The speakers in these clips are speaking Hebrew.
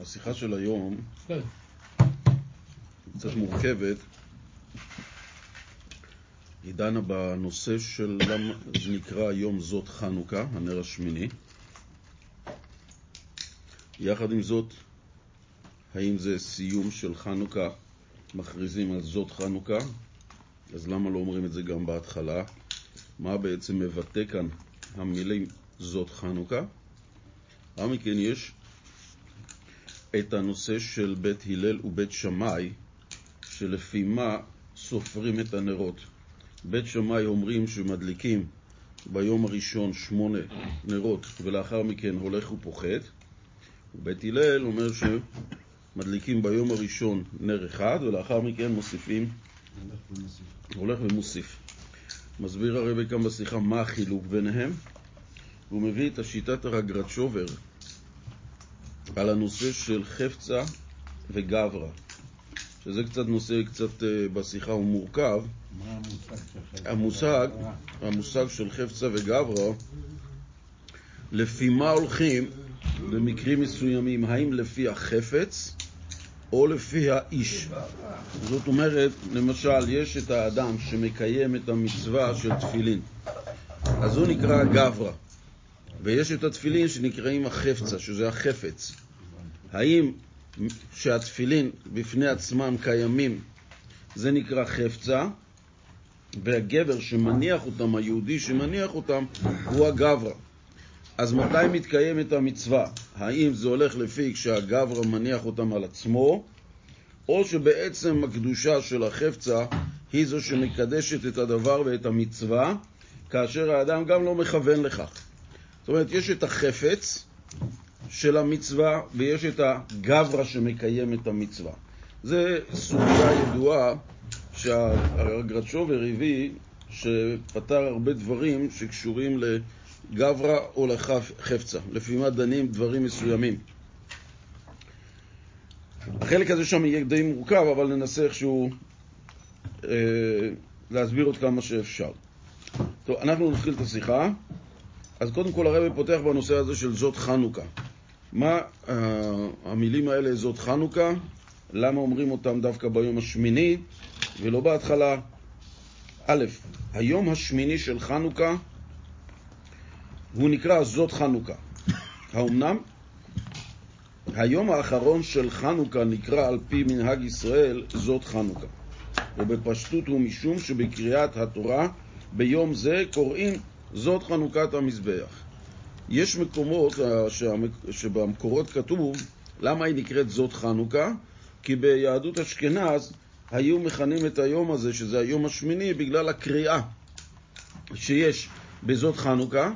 השיחה של היום כן. קצת מורכבת. היא דנה בנושא של למה זה נקרא היום זאת חנוכה, הנר השמיני. יחד עם זאת, האם זה סיום של חנוכה, מכריזים על זאת חנוכה, אז למה לא אומרים את זה גם בהתחלה? מה בעצם מבטא כאן המילים זאת חנוכה? לאחר מכן יש את הנושא של בית הלל ובית שמאי, שלפי מה סופרים את הנרות. בית שמאי אומרים שמדליקים ביום הראשון שמונה נרות ולאחר מכן הולך ופוחת, ובית הלל אומר שמדליקים ביום הראשון נר אחד ולאחר מכן מוסיפים, הולך ומוסיף. מסביר הרבי כאן בשיחה מה החילוק ביניהם, והוא מביא את השיטת הרגרצ'ובר על הנושא של חפצה וגברה, שזה קצת נושא קצת אה, בשיחה הוא מורכב. מה המושג של המושג, המושג של חפצה וגברה, לפי מה הולכים במקרים מסוימים, האם לפי החפץ או לפי האיש. זאת אומרת, למשל, יש את האדם שמקיים את המצווה של תפילין, אז הוא נקרא גברה, ויש את התפילין שנקראים החפצה, שזה החפץ. האם שהתפילין בפני עצמם קיימים, זה נקרא חפצה, והגבר שמניח אותם, היהודי שמניח אותם, הוא הגברה. אז מתי מתקיימת המצווה? האם זה הולך לפי כשהגברה מניח אותם על עצמו, או שבעצם הקדושה של החפצה היא זו שמקדשת את הדבר ואת המצווה, כאשר האדם גם לא מכוון לכך. זאת אומרת, יש את החפץ של המצווה ויש את הגברה שמקיים את המצווה. זה סוגיה ידועה שהגרצ'ובר הביא, שפתר הרבה דברים שקשורים לגברה או לחפצה, לפי מה דנים דברים מסוימים. החלק הזה שם יהיה די מורכב, אבל ננסה איכשהו אה, להסביר עוד כמה שאפשר. טוב, אנחנו נתחיל את השיחה. אז קודם כל הרבי פותח בנושא הזה של זאת חנוכה. מה uh, המילים האלה זאת חנוכה? למה אומרים אותם דווקא ביום השמיני ולא בהתחלה? א', היום השמיני של חנוכה הוא נקרא זאת חנוכה. האומנם? היום האחרון של חנוכה נקרא על פי מנהג ישראל זאת חנוכה. ובפשטות הוא משום שבקריאת התורה ביום זה קוראים זאת חנוכת המזבח. יש מקומות שבמקורות כתוב למה היא נקראת זאת חנוכה? כי ביהדות אשכנז היו מכנים את היום הזה, שזה היום השמיני, בגלל הקריאה שיש בזאת חנוכה,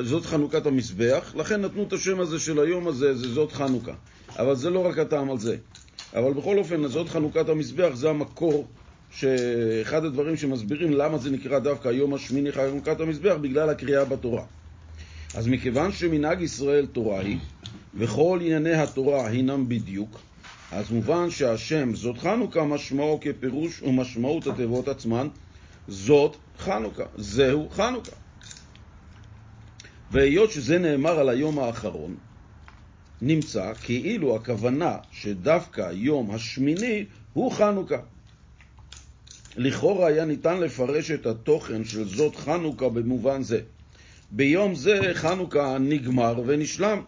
זאת חנוכת המזבח, לכן נתנו את השם הזה של היום הזה, זה זאת חנוכה. אבל זה לא רק הטעם על זה. אבל בכל אופן, זאת חנוכת המזבח זה המקור, שאחד הדברים שמסבירים למה זה נקרא דווקא היום השמיני חנוכת המזבח, בגלל הקריאה בתורה. אז מכיוון שמנהג ישראל תורה היא, וכל ענייני התורה הינם בדיוק, אז מובן שהשם זאת חנוכה משמעו כפירוש ומשמעות התיבות עצמן, זאת חנוכה, זהו חנוכה. והיות שזה נאמר על היום האחרון, נמצא כאילו הכוונה שדווקא יום השמיני הוא חנוכה. לכאורה היה ניתן לפרש את התוכן של זאת חנוכה במובן זה. ביום זה חנוכה נגמר ונשלם,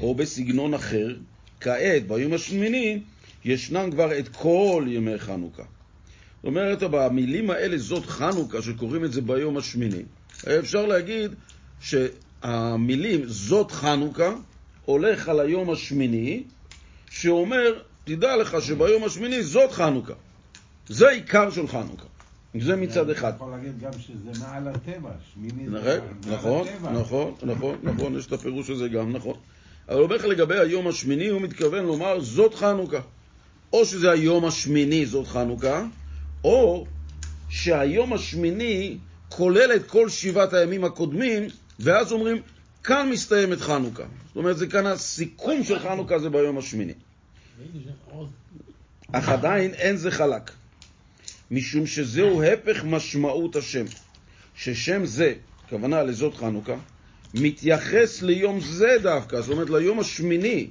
או בסגנון אחר, כעת, ביום השמיני, ישנם כבר את כל ימי חנוכה. זאת אומרת, במילים האלה, זאת חנוכה, שקוראים את זה ביום השמיני, אפשר להגיד שהמילים זאת חנוכה הולך על היום השמיני, שאומר, תדע לך שביום השמיני זאת חנוכה. זה העיקר של חנוכה. זה מצד אחד. אתה יכול להגיד גם שזה מעל הטבע, שמיני זה נכון, מעל הטבע. נכון, נכון, נכון, יש את הפירוש הזה גם, נכון. אבל הוא אומר לך לגבי היום השמיני, הוא מתכוון לומר זאת חנוכה. או שזה היום השמיני זאת חנוכה, או שהיום השמיני כולל את כל שבעת הימים הקודמים, ואז אומרים, כאן מסתיימת חנוכה. זאת אומרת, זה כאן הסיכום של חנוכה זה ביום השמיני. אך עדיין אין זה חלק. משום שזהו הפך משמעות השם. ששם זה, כוונה לזאת חנוכה, מתייחס ליום זה דווקא, זאת אומרת ליום השמיני,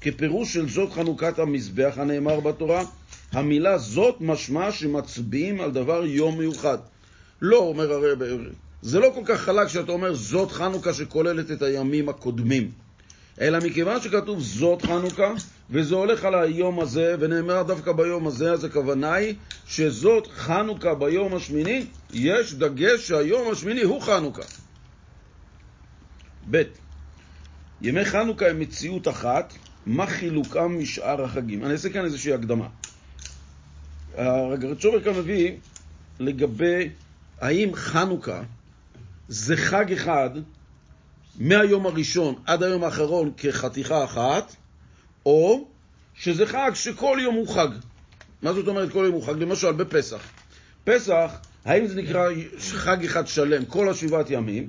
כפירוש של זאת חנוכת המזבח הנאמר בתורה, המילה זאת משמע שמצביעים על דבר יום מיוחד. לא, אומר הרב, זה לא כל כך חלק שאתה אומר זאת חנוכה שכוללת את הימים הקודמים. אלא מכיוון שכתוב זאת חנוכה, וזה הולך על היום הזה, ונאמר דווקא ביום הזה, אז הכוונה היא שזאת חנוכה ביום השמיני, יש דגש שהיום השמיני הוא חנוכה. ב. ימי חנוכה הם מציאות אחת, מה חילוקם משאר החגים? אני אעשה כאן איזושהי הקדמה. הגרצ'ובר כאן מביא לגבי האם חנוכה זה חג אחד מהיום הראשון עד היום האחרון כחתיכה אחת, או שזה חג שכל יום הוא חג. מה זאת אומרת כל יום הוא חג? למשל בפסח. פסח, האם זה נקרא חג אחד שלם, כל השבעת ימים?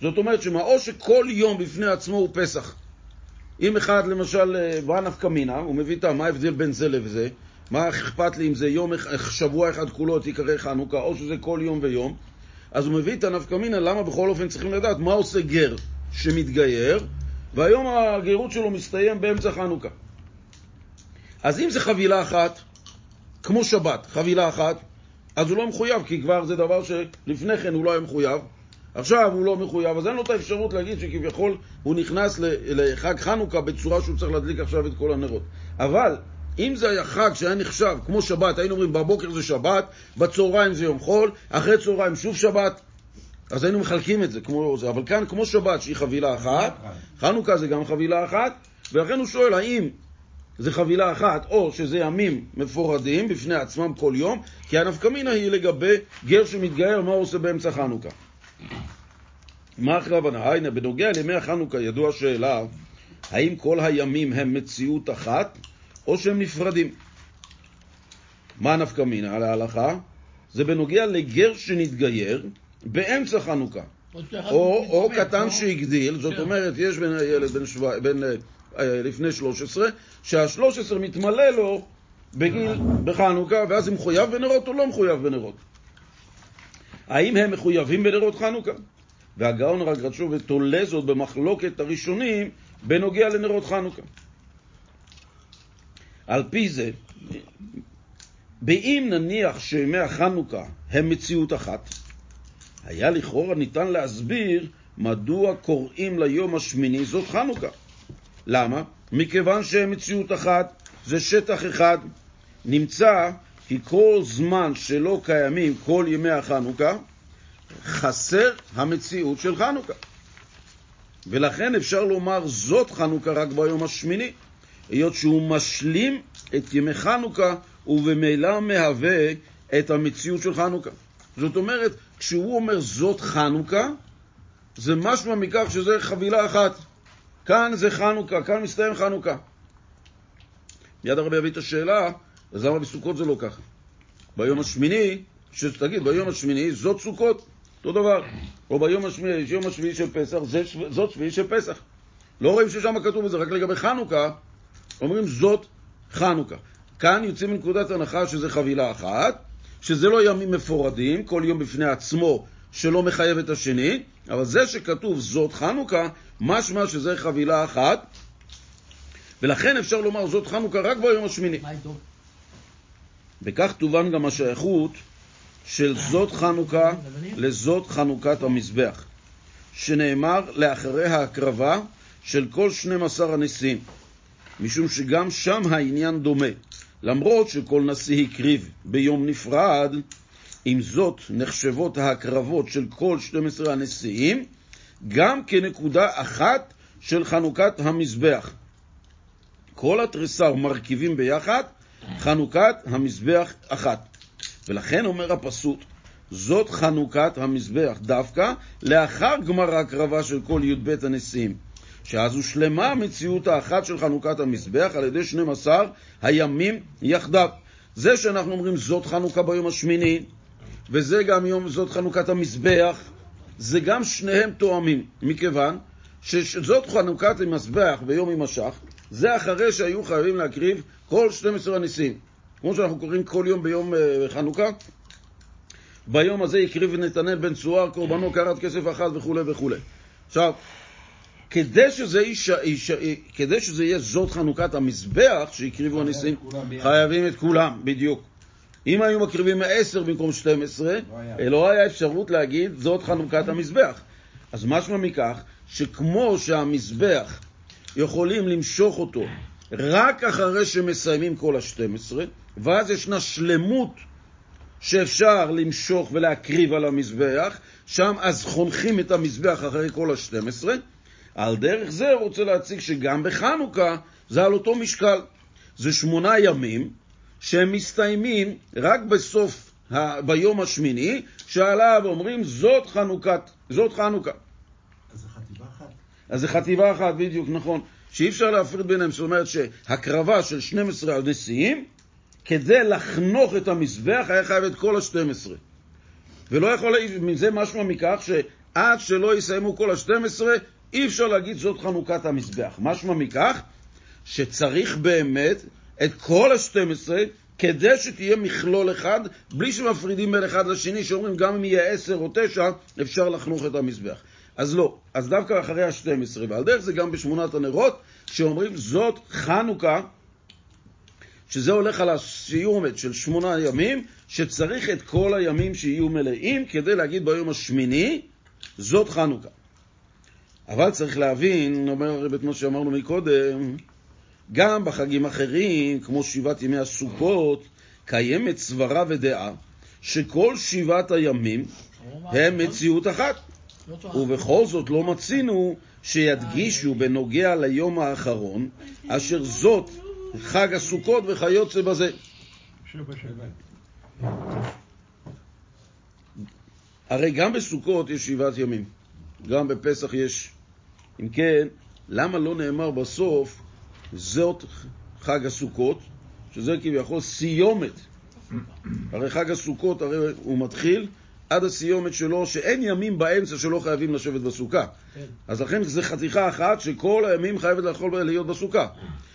זאת אומרת שמה, או שכל יום בפני עצמו הוא פסח. אם אחד למשל בא נפקא מינה, הוא מביא את מה ההבדל בין זה לזה, מה אכפת לי אם זה יום, שבוע אחד כולו תיקרא חנוכה, או שזה כל יום ויום, אז הוא מביא את הנפקא מינה, למה בכל אופן צריכים לדעת מה עושה גר שמתגייר, והיום הגירות שלו מסתיים באמצע חנוכה. אז אם זה חבילה אחת, כמו שבת, חבילה אחת, אז הוא לא מחויב, כי כבר זה דבר שלפני כן הוא לא היה מחויב. עכשיו הוא לא מחויב, אז אין לו את האפשרות להגיד שכביכול הוא נכנס לחג חנוכה בצורה שהוא צריך להדליק עכשיו את כל הנרות. אבל אם זה היה חג שהיה נחשב כמו שבת, היינו אומרים בבוקר זה שבת, בצהריים זה יום חול, אחרי צהריים שוב שבת, אז היינו מחלקים את זה כמו זה. אבל כאן כמו שבת שהיא חבילה אחת, חנוכה זה גם חבילה אחת, ולכן הוא שואל האם זה חבילה אחת, או שזה ימים מפורדים בפני עצמם כל יום, כי הנפקמינה היא לגבי גר שמתגייר, מה הוא עושה באמצע חנוכה. מה הבנה? הנה, בנוגע לימי החנוכה ידוע שאלה, האם כל הימים הם מציאות אחת, או שהם נפרדים. מה נפקא מינה על ההלכה? זה בנוגע לגר שנתגייר באמצע חנוכה. או, או קטן שהגדיל, זאת אומרת, יש בין ילד בן, שבע, בין אה, לפני 13, שה-13 מתמלא לו בגיל, בחנוכה, ואז הוא מחויב בנרות או לא מחויב בנרות. האם הם מחויבים בנרות חנוכה? והגאון רק רצו ותולה זאת במחלוקת הראשונים בנוגע לנרות חנוכה. על פי זה, באם נניח שימי החנוכה הם מציאות אחת, היה לכאורה ניתן להסביר מדוע קוראים ליום השמיני זאת חנוכה. למה? מכיוון שהם מציאות אחת, זה שטח אחד. נמצא כי כל זמן שלא קיימים כל ימי החנוכה, חסר המציאות של חנוכה. ולכן אפשר לומר זאת חנוכה רק ביום השמיני, היות שהוא משלים את ימי חנוכה ובמילא מהווה את המציאות של חנוכה. זאת אומרת, כשהוא אומר זאת חנוכה, זה משמע מכך שזה חבילה אחת. כאן זה חנוכה, כאן מסתיים חנוכה. מיד הרבי יביא את השאלה, אז למה בסוכות זה לא ככה? ביום השמיני, שתגיד, ביום השמיני זאת סוכות, אותו דבר. או ביום השמיני, יום השביעי של פסח, זה, זאת שביעי של פסח. לא רואים ששם כתוב את זה, רק לגבי חנוכה, אומרים זאת חנוכה. כאן יוצאים מנקודת הנחה שזה חבילה אחת, שזה לא ימים מפורדים, כל יום בפני עצמו שלא מחייב את השני, אבל זה שכתוב זאת חנוכה, משמע שזה חבילה אחת, ולכן אפשר לומר זאת חנוכה רק ביום השמיני. בכך תובן גם השייכות של זאת חנוכה לזאת חנוכת המזבח, שנאמר לאחרי ההקרבה של כל 12 הנשיאים. משום שגם שם העניין דומה. למרות שכל נשיא הקריב ביום נפרד, עם זאת נחשבות ההקרבות של כל 12 הנשיאים גם כנקודה אחת של חנוכת המזבח. כל התריסר מרכיבים ביחד חנוכת המזבח אחת. ולכן אומר הפסוק, זאת חנוכת המזבח דווקא לאחר גמר ההקרבה של כל י"ב הנשיאים. שאז הושלמה המציאות האחת של חנוכת המזבח על ידי 12 הימים יחדיו. זה שאנחנו אומרים זאת חנוכה ביום השמיני, וזה גם יום זאת חנוכת המזבח, זה גם שניהם תואמים, מכיוון שזאת חנוכת המזבח ביום הימשך, זה אחרי שהיו חייבים להקריב כל 12 הניסים. כמו שאנחנו קוראים כל יום ביום אה, חנוכה, ביום הזה הקריב נתנאל בן צוהר, קורבנו קרת כסף אחד וכו' וכו'. עכשיו, כדי שזה, יש, יש, כדי שזה יהיה זאת חנוכת המזבח שהקריבו הנשיאים, חייבים את כולם, בדיוק. אם היו מקריבים 10 במקום 12, לא היה. לא היה אפשרות להגיד זאת חנוכת המזבח. אז משמע מכך, שכמו שהמזבח יכולים למשוך אותו רק אחרי שמסיימים כל ה-12, ואז ישנה שלמות שאפשר למשוך ולהקריב על המזבח, שם אז חונכים את המזבח אחרי כל ה-12. על דרך זה הוא רוצה להציג שגם בחנוכה זה על אותו משקל. זה שמונה ימים שהם מסתיימים רק בסוף, ה... ביום השמיני, שעליו אומרים זאת חנוכת, זאת חנוכה. אז זה חטיבה אחת. אז זה חטיבה אחת, בדיוק, נכון. שאי אפשר להפריד ביניהם, זאת אומרת שהקרבה של 12 הנשיאים, כדי לחנוך את המזבח היה חייב את כל ה-12. ולא יכול, מזה משמע מכך שעד שלא יסיימו כל ה-12, אי אפשר להגיד זאת חנוכת המזבח. משמע מכך שצריך באמת את כל ה-12 כדי שתהיה מכלול אחד, בלי שמפרידים בין אחד לשני, שאומרים גם אם יהיה 10 או 9, אפשר לחנוך את המזבח. אז לא, אז דווקא אחרי ה-12, ועל דרך זה גם בשמונת הנרות, שאומרים זאת חנוכה, שזה הולך על הסיומת של שמונה ימים, שצריך את כל הימים שיהיו מלאים כדי להגיד ביום השמיני, זאת חנוכה. אבל צריך להבין, אומר הרב את מה שאמרנו מקודם, גם בחגים אחרים, כמו שבעת ימי הסוכות, קיימת סברה ודעה שכל שבעת הימים הם מציאות אחת. ובכל זאת לא מצינו שידגישו בנוגע ליום האחרון, אשר זאת חג הסוכות וכיוצא בזה. הרי גם בסוכות יש שבעת ימים, גם בפסח יש. אם כן, למה לא נאמר בסוף זאת חג הסוכות, שזה כביכול סיומת? הרי חג הסוכות, הרי הוא מתחיל עד הסיומת שלו, שאין ימים באמצע שלא חייבים לשבת בסוכה. כן. אז לכן זה חתיכה אחת שכל הימים חייבת לאכול להיות בסוכה.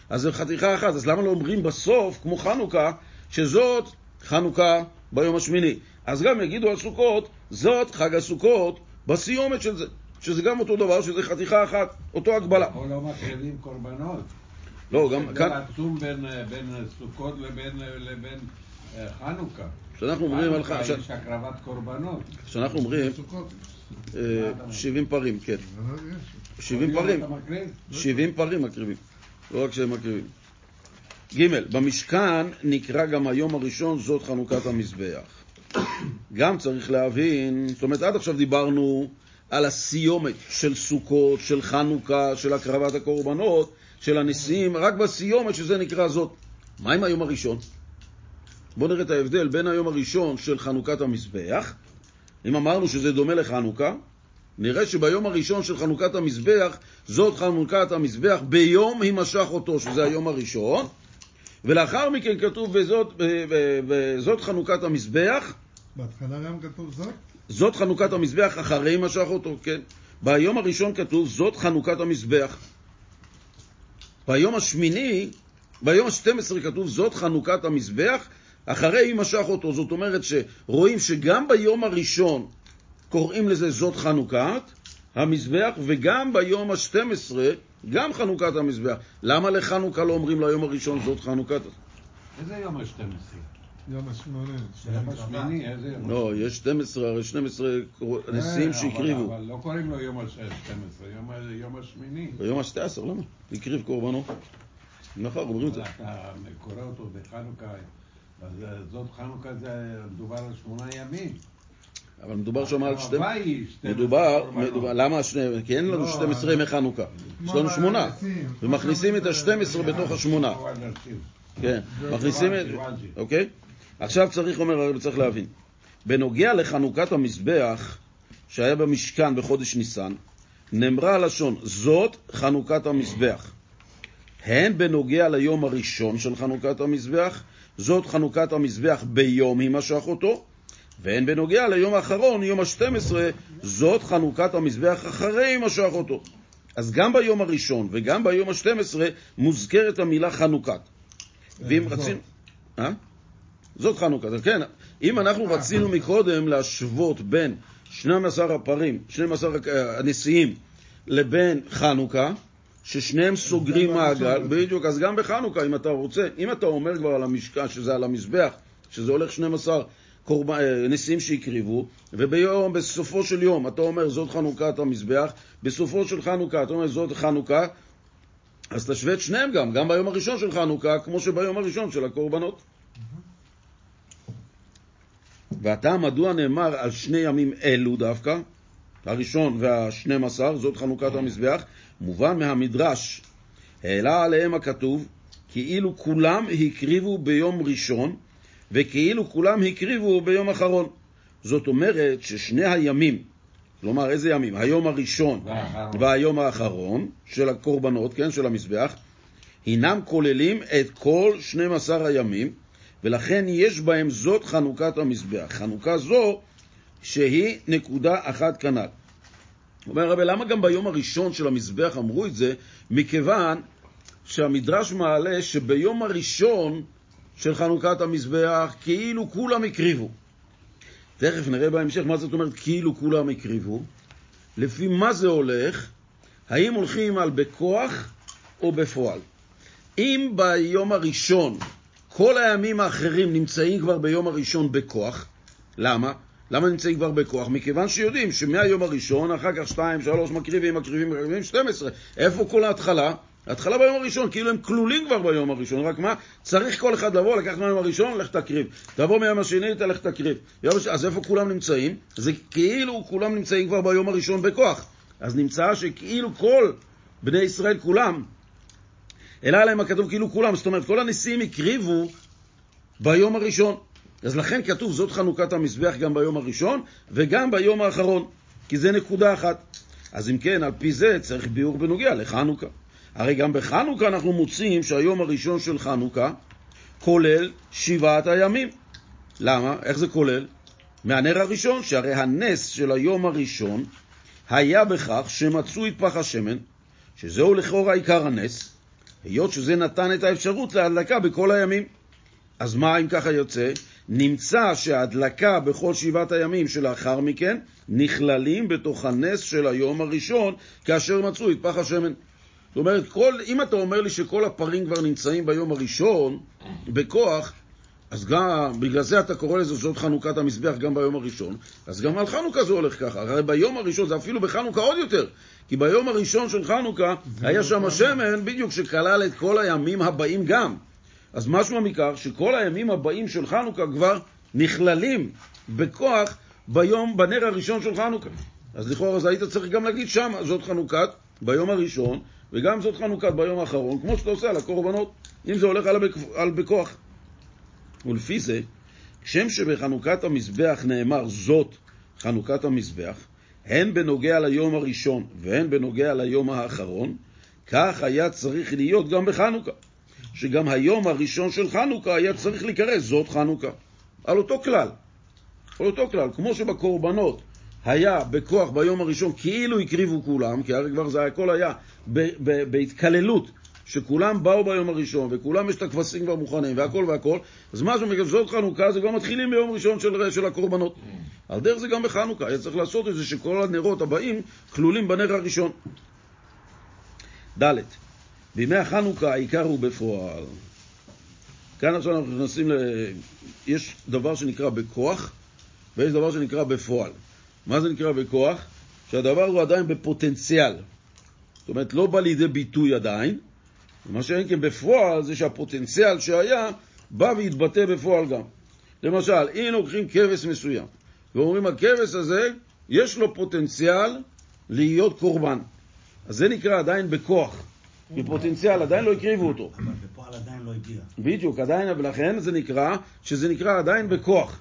אז זו חתיכה אחת, אז למה לא אומרים בסוף, כמו חנוכה, שזאת חנוכה ביום השמיני? אז גם יגידו על סוכות, זאת חג הסוכות בסיומת של זה, שזה גם אותו דבר, שזה חתיכה אחת, אותו הגבלה. פה לא מקריבים קורבנות. לא, גם זה כאן, עצום בין, אה, בין סוכות לבין, אה, לבין אה, חנוכה. כשאנחנו אומרים על חנוכה ח- יש הקרבת קורבנות. כשאנחנו אומרים סוכות. אה, 70 פרים, כן. אבל יש. 70 כל יום פרים. אתה מקריב? 70 פרים מקריבים, לא רק שהם מקריבים. ג' במשכן נקרא גם היום הראשון זאת חנוכת המזבח. גם צריך להבין, זאת אומרת עד עכשיו דיברנו על הסיומת של סוכות, של חנוכה, של הקרבת הקורבנות, של הנשיאים, רק בסיומת שזה נקרא זאת. מה עם היום הראשון? בואו נראה את ההבדל בין היום הראשון של חנוכת המזבח, אם אמרנו שזה דומה לחנוכה, נראה שביום הראשון של חנוכת המזבח, זאת חנוכת המזבח ביום הימשך אותו, שזה היום הראשון, ולאחר מכן כתוב וזאת, וזאת חנוכת המזבח, בהתחלה גם כתוב זאת? זאת חנוכת המזבח אחרי הימשך אותו, כן? ביום הראשון כתוב זאת חנוכת המזבח. ביום השמיני, ביום ה-12 כתוב זאת חנוכת המזבח אחרי הימשך אותו. זאת אומרת שרואים שגם ביום הראשון קוראים לזה זאת חנוכת המזבח, וגם ביום ה-12 גם חנוכת המזבח. למה לחנוכה לא אומרים ליום הראשון זאת חנוכת? איזה יום ה-12? יום השמונה. יום השמיני, איזה יום? לא, יש 12, הרי 12 קור- נשיאים אה, שהקריבו. אבל לא קוראים לו יום ה-12, יום השמיני. ביום ה-12, למה? הקריב קורבנות. נכון, אומרים את זה. אתה קורא אותו בחנוכה, אז אה, זאת חנוכה זה מדובר על שמונה ימים. אבל מדובר שם על שתי... ההווי היא 12 מדובר, למה השני... כי אין לנו לא, 12 ימי חנוכה. יש לנו שמונה. ומכניסים את ה-12 בתוך השמונה. או אנשים. כן, מכניסים את... אוקיי? עכשיו צריך, אומר הרב, צריך להבין. בנוגע לחנוכת המזבח שהיה במשכן בחודש ניסן, נאמרה הלשון, זאת חנוכת המזבח. הן בנוגע ליום הראשון של חנוכת המזבח, זאת חנוכת המזבח ביום הימשך אותו, והן בנוגע ליום האחרון, יום ה-12, זאת חנוכת המזבח אחרי הימשך אותו. אז גם ביום הראשון וגם ביום ה-12 מוזכרת המילה חנוכת. ואם זאת. רצינו... אה? זאת חנוכה, אז כן. אם אנחנו רצינו מקודם להשוות בין 12 הפרים, 12 הנשיאים, לבין חנוכה, ששניהם סוגרים מעגל, בדיוק, אז גם בחנוכה, אם אתה רוצה, אם אתה אומר כבר על המשכן, שזה על המזבח, שזה הולך 12 קורבן, אה, נשיאים שהקריבו, וביום, בסופו של יום, אתה אומר זאת חנוכת המזבח, בסופו של חנוכה, אתה אומר זאת חנוכה, אז תשווה את שניהם גם, גם ביום הראשון של חנוכה, כמו שביום הראשון של הקורבנות. ועתה מדוע נאמר על שני ימים אלו דווקא, הראשון והשנים עשר, זאת חנוכת המזבח, מובן מהמדרש, העלה עליהם הכתוב, כאילו כולם הקריבו ביום ראשון, וכאילו כולם הקריבו ביום אחרון. זאת אומרת ששני הימים, כלומר איזה ימים? היום הראשון והאחרון. והיום האחרון של הקורבנות, כן, של המזבח, הינם כוללים את כל 12 הימים, ולכן יש בהם זאת חנוכת המזבח. חנוכה זו שהיא נקודה אחת כנ"ל. אומר הרב, למה גם ביום הראשון של המזבח אמרו את זה? מכיוון שהמדרש מעלה שביום הראשון של חנוכת המזבח כאילו כולם הקריבו. תכף נראה בהמשך מה זאת אומרת כאילו כולם הקריבו. לפי מה זה הולך? האם הולכים על בכוח או בפועל? אם ביום הראשון כל הימים האחרים נמצאים כבר ביום הראשון בכוח, למה? למה נמצאים כבר בכוח? מכיוון שיודעים שמהיום הראשון, אחר כך שתיים, שלוש, מקריבים, מקריבים, מקריבים, 12. איפה כל ההתחלה? ההתחלה ביום הראשון, כאילו הם כלולים כבר ביום הראשון, רק מה? צריך כל אחד לבוא, לקחת מהיום הראשון, לך תקריב. תבוא מהיום השני, תלך תקריב. הש... אז איפה כולם נמצאים? זה כאילו כולם נמצאים כבר ביום הראשון בכוח. אז נמצא שכאילו כל בני ישראל כולם, אלא עליהם הכתוב כאילו כולם, זאת אומרת, כל הנשיאים הקריבו ביום הראשון. אז לכן כתוב זאת חנוכת המזבח גם ביום הראשון וגם ביום האחרון, כי זה נקודה אחת. אז אם כן, על פי זה צריך ביאור בנוגע לחנוכה. הרי גם בחנוכה אנחנו מוצאים שהיום הראשון של חנוכה כולל שבעת הימים. למה? איך זה כולל? מהנר הראשון, שהרי הנס של היום הראשון היה בכך שמצאו את פח השמן, שזהו לכאורה עיקר הנס, היות שזה נתן את האפשרות להדלקה בכל הימים. אז מה אם ככה יוצא? נמצא שההדלקה בכל שבעת הימים שלאחר מכן נכללים בתוך הנס של היום הראשון, כאשר מצאו את פח השמן. זאת אומרת, כל, אם אתה אומר לי שכל הפרים כבר נמצאים ביום הראשון בכוח, אז גם, בגלל זה אתה קורא לזה זאת חנוכת המזבח גם ביום הראשון, אז גם על חנוכה זה הולך ככה. הרי ביום הראשון, זה אפילו בחנוכה עוד יותר, כי ביום הראשון של חנוכה היה שם השמן בדיוק שכלל את כל הימים הבאים גם. אז משמע מכך שכל הימים הבאים של חנוכה כבר נכללים בכוח ביום, בנר הראשון של חנוכה. אז לכאורה אז היית צריך גם להגיד שם, זאת חנוכת ביום הראשון, וגם זאת חנוכת ביום האחרון, כמו שאתה עושה על הקורבנות, אם זה הולך על, הבק... על בכוח. ולפי זה, כשם שבחנוכת המזבח נאמר זאת חנוכת המזבח, הן בנוגע ליום הראשון והן בנוגע ליום האחרון, כך היה צריך להיות גם בחנוכה. שגם היום הראשון של חנוכה היה צריך להיקרא זאת חנוכה. על אותו כלל. על אותו כלל. כמו שבקורבנות היה בכוח ביום הראשון כאילו הקריבו כולם, כי הרי כבר זה הכל היה בהתקללות, שכולם באו ביום הראשון, וכולם יש את הכבשים כבר מוכנים, והכל והכל, אז מה שמקבל זאת חנוכה, זה כבר מתחילים ביום ראשון של, של הקורבנות. על דרך זה גם בחנוכה, היה צריך לעשות את זה שכל הנרות הבאים כלולים בנר הראשון. ד' בימי החנוכה העיקר הוא בפועל. כאן עכשיו אנחנו נכנסים ל... יש דבר שנקרא בכוח, ויש דבר שנקרא בפועל. מה זה נקרא בכוח? שהדבר הוא עדיין בפוטנציאל. זאת אומרת, לא בא לידי ביטוי עדיין. ומה שאין כן בפועל זה שהפוטנציאל שהיה בא והתבטא בפועל גם. למשל, אם לוקחים כבש מסוים, ואומרים הכבש הזה, יש לו פוטנציאל להיות קורבן. אז זה נקרא עדיין בכוח. בפוטנציאל, עדיין לא הקריבו אותו. אבל בפועל עדיין לא הגיע. בדיוק, עדיין, ולכן זה נקרא, שזה נקרא עדיין בכוח.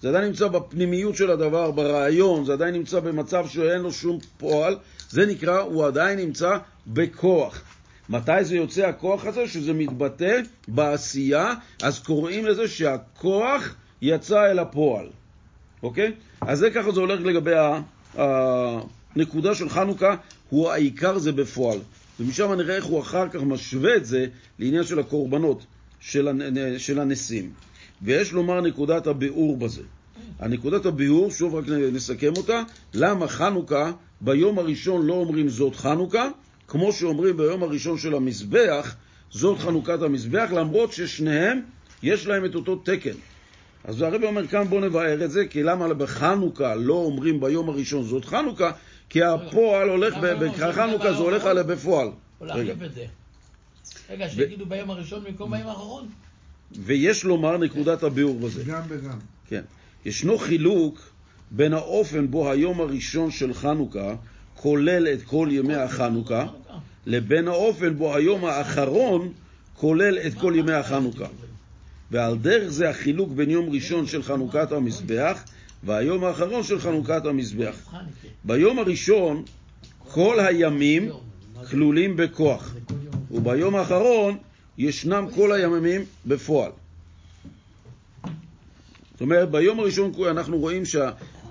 זה עדיין נמצא בפנימיות של הדבר, ברעיון, זה עדיין נמצא במצב שאין לו שום פועל, זה נקרא, הוא עדיין נמצא בכוח. מתי זה יוצא הכוח הזה? שזה מתבטא בעשייה, אז קוראים לזה שהכוח יצא אל הפועל, אוקיי? אז זה ככה זה הולך לגבי הנקודה של חנוכה, הוא העיקר זה בפועל. ומשם נראה איך הוא אחר כך משווה את זה לעניין של הקורבנות, של, של הנשיאים. ויש לומר נקודת הביאור בזה. הנקודת הביאור, שוב רק נסכם אותה, למה חנוכה ביום הראשון לא אומרים זאת חנוכה, כמו שאומרים ביום הראשון של המזבח, זאת חנוכת המזבח, למרות ששניהם יש להם את אותו תקן. אז הרבי אומר כאן בואו נבהר את זה, כי למה בחנוכה לא אומרים ביום הראשון זאת חנוכה? כי הפועל הולך, לא? בחנוכה זה הולך? עליה בפועל. או להחליף את זה. רגע, שיגידו ביום הראשון במקום ביום האחרון? ויש לומר נקודת הביאור בזה. גם וגם. כן. ישנו חילוק בין האופן בו היום הראשון של חנוכה כולל את כל ימי החנוכה, לבין האופן בו היום האחרון כולל את כל ימי החנוכה. ועל דרך זה החילוק בין יום ראשון של חנוכת המזבח והיום האחרון של חנוכת המזבח. ביום הראשון כל הימים כלולים בכוח. וביום האחרון ישנם כל הימים בפועל. זאת אומרת, ביום הראשון אנחנו רואים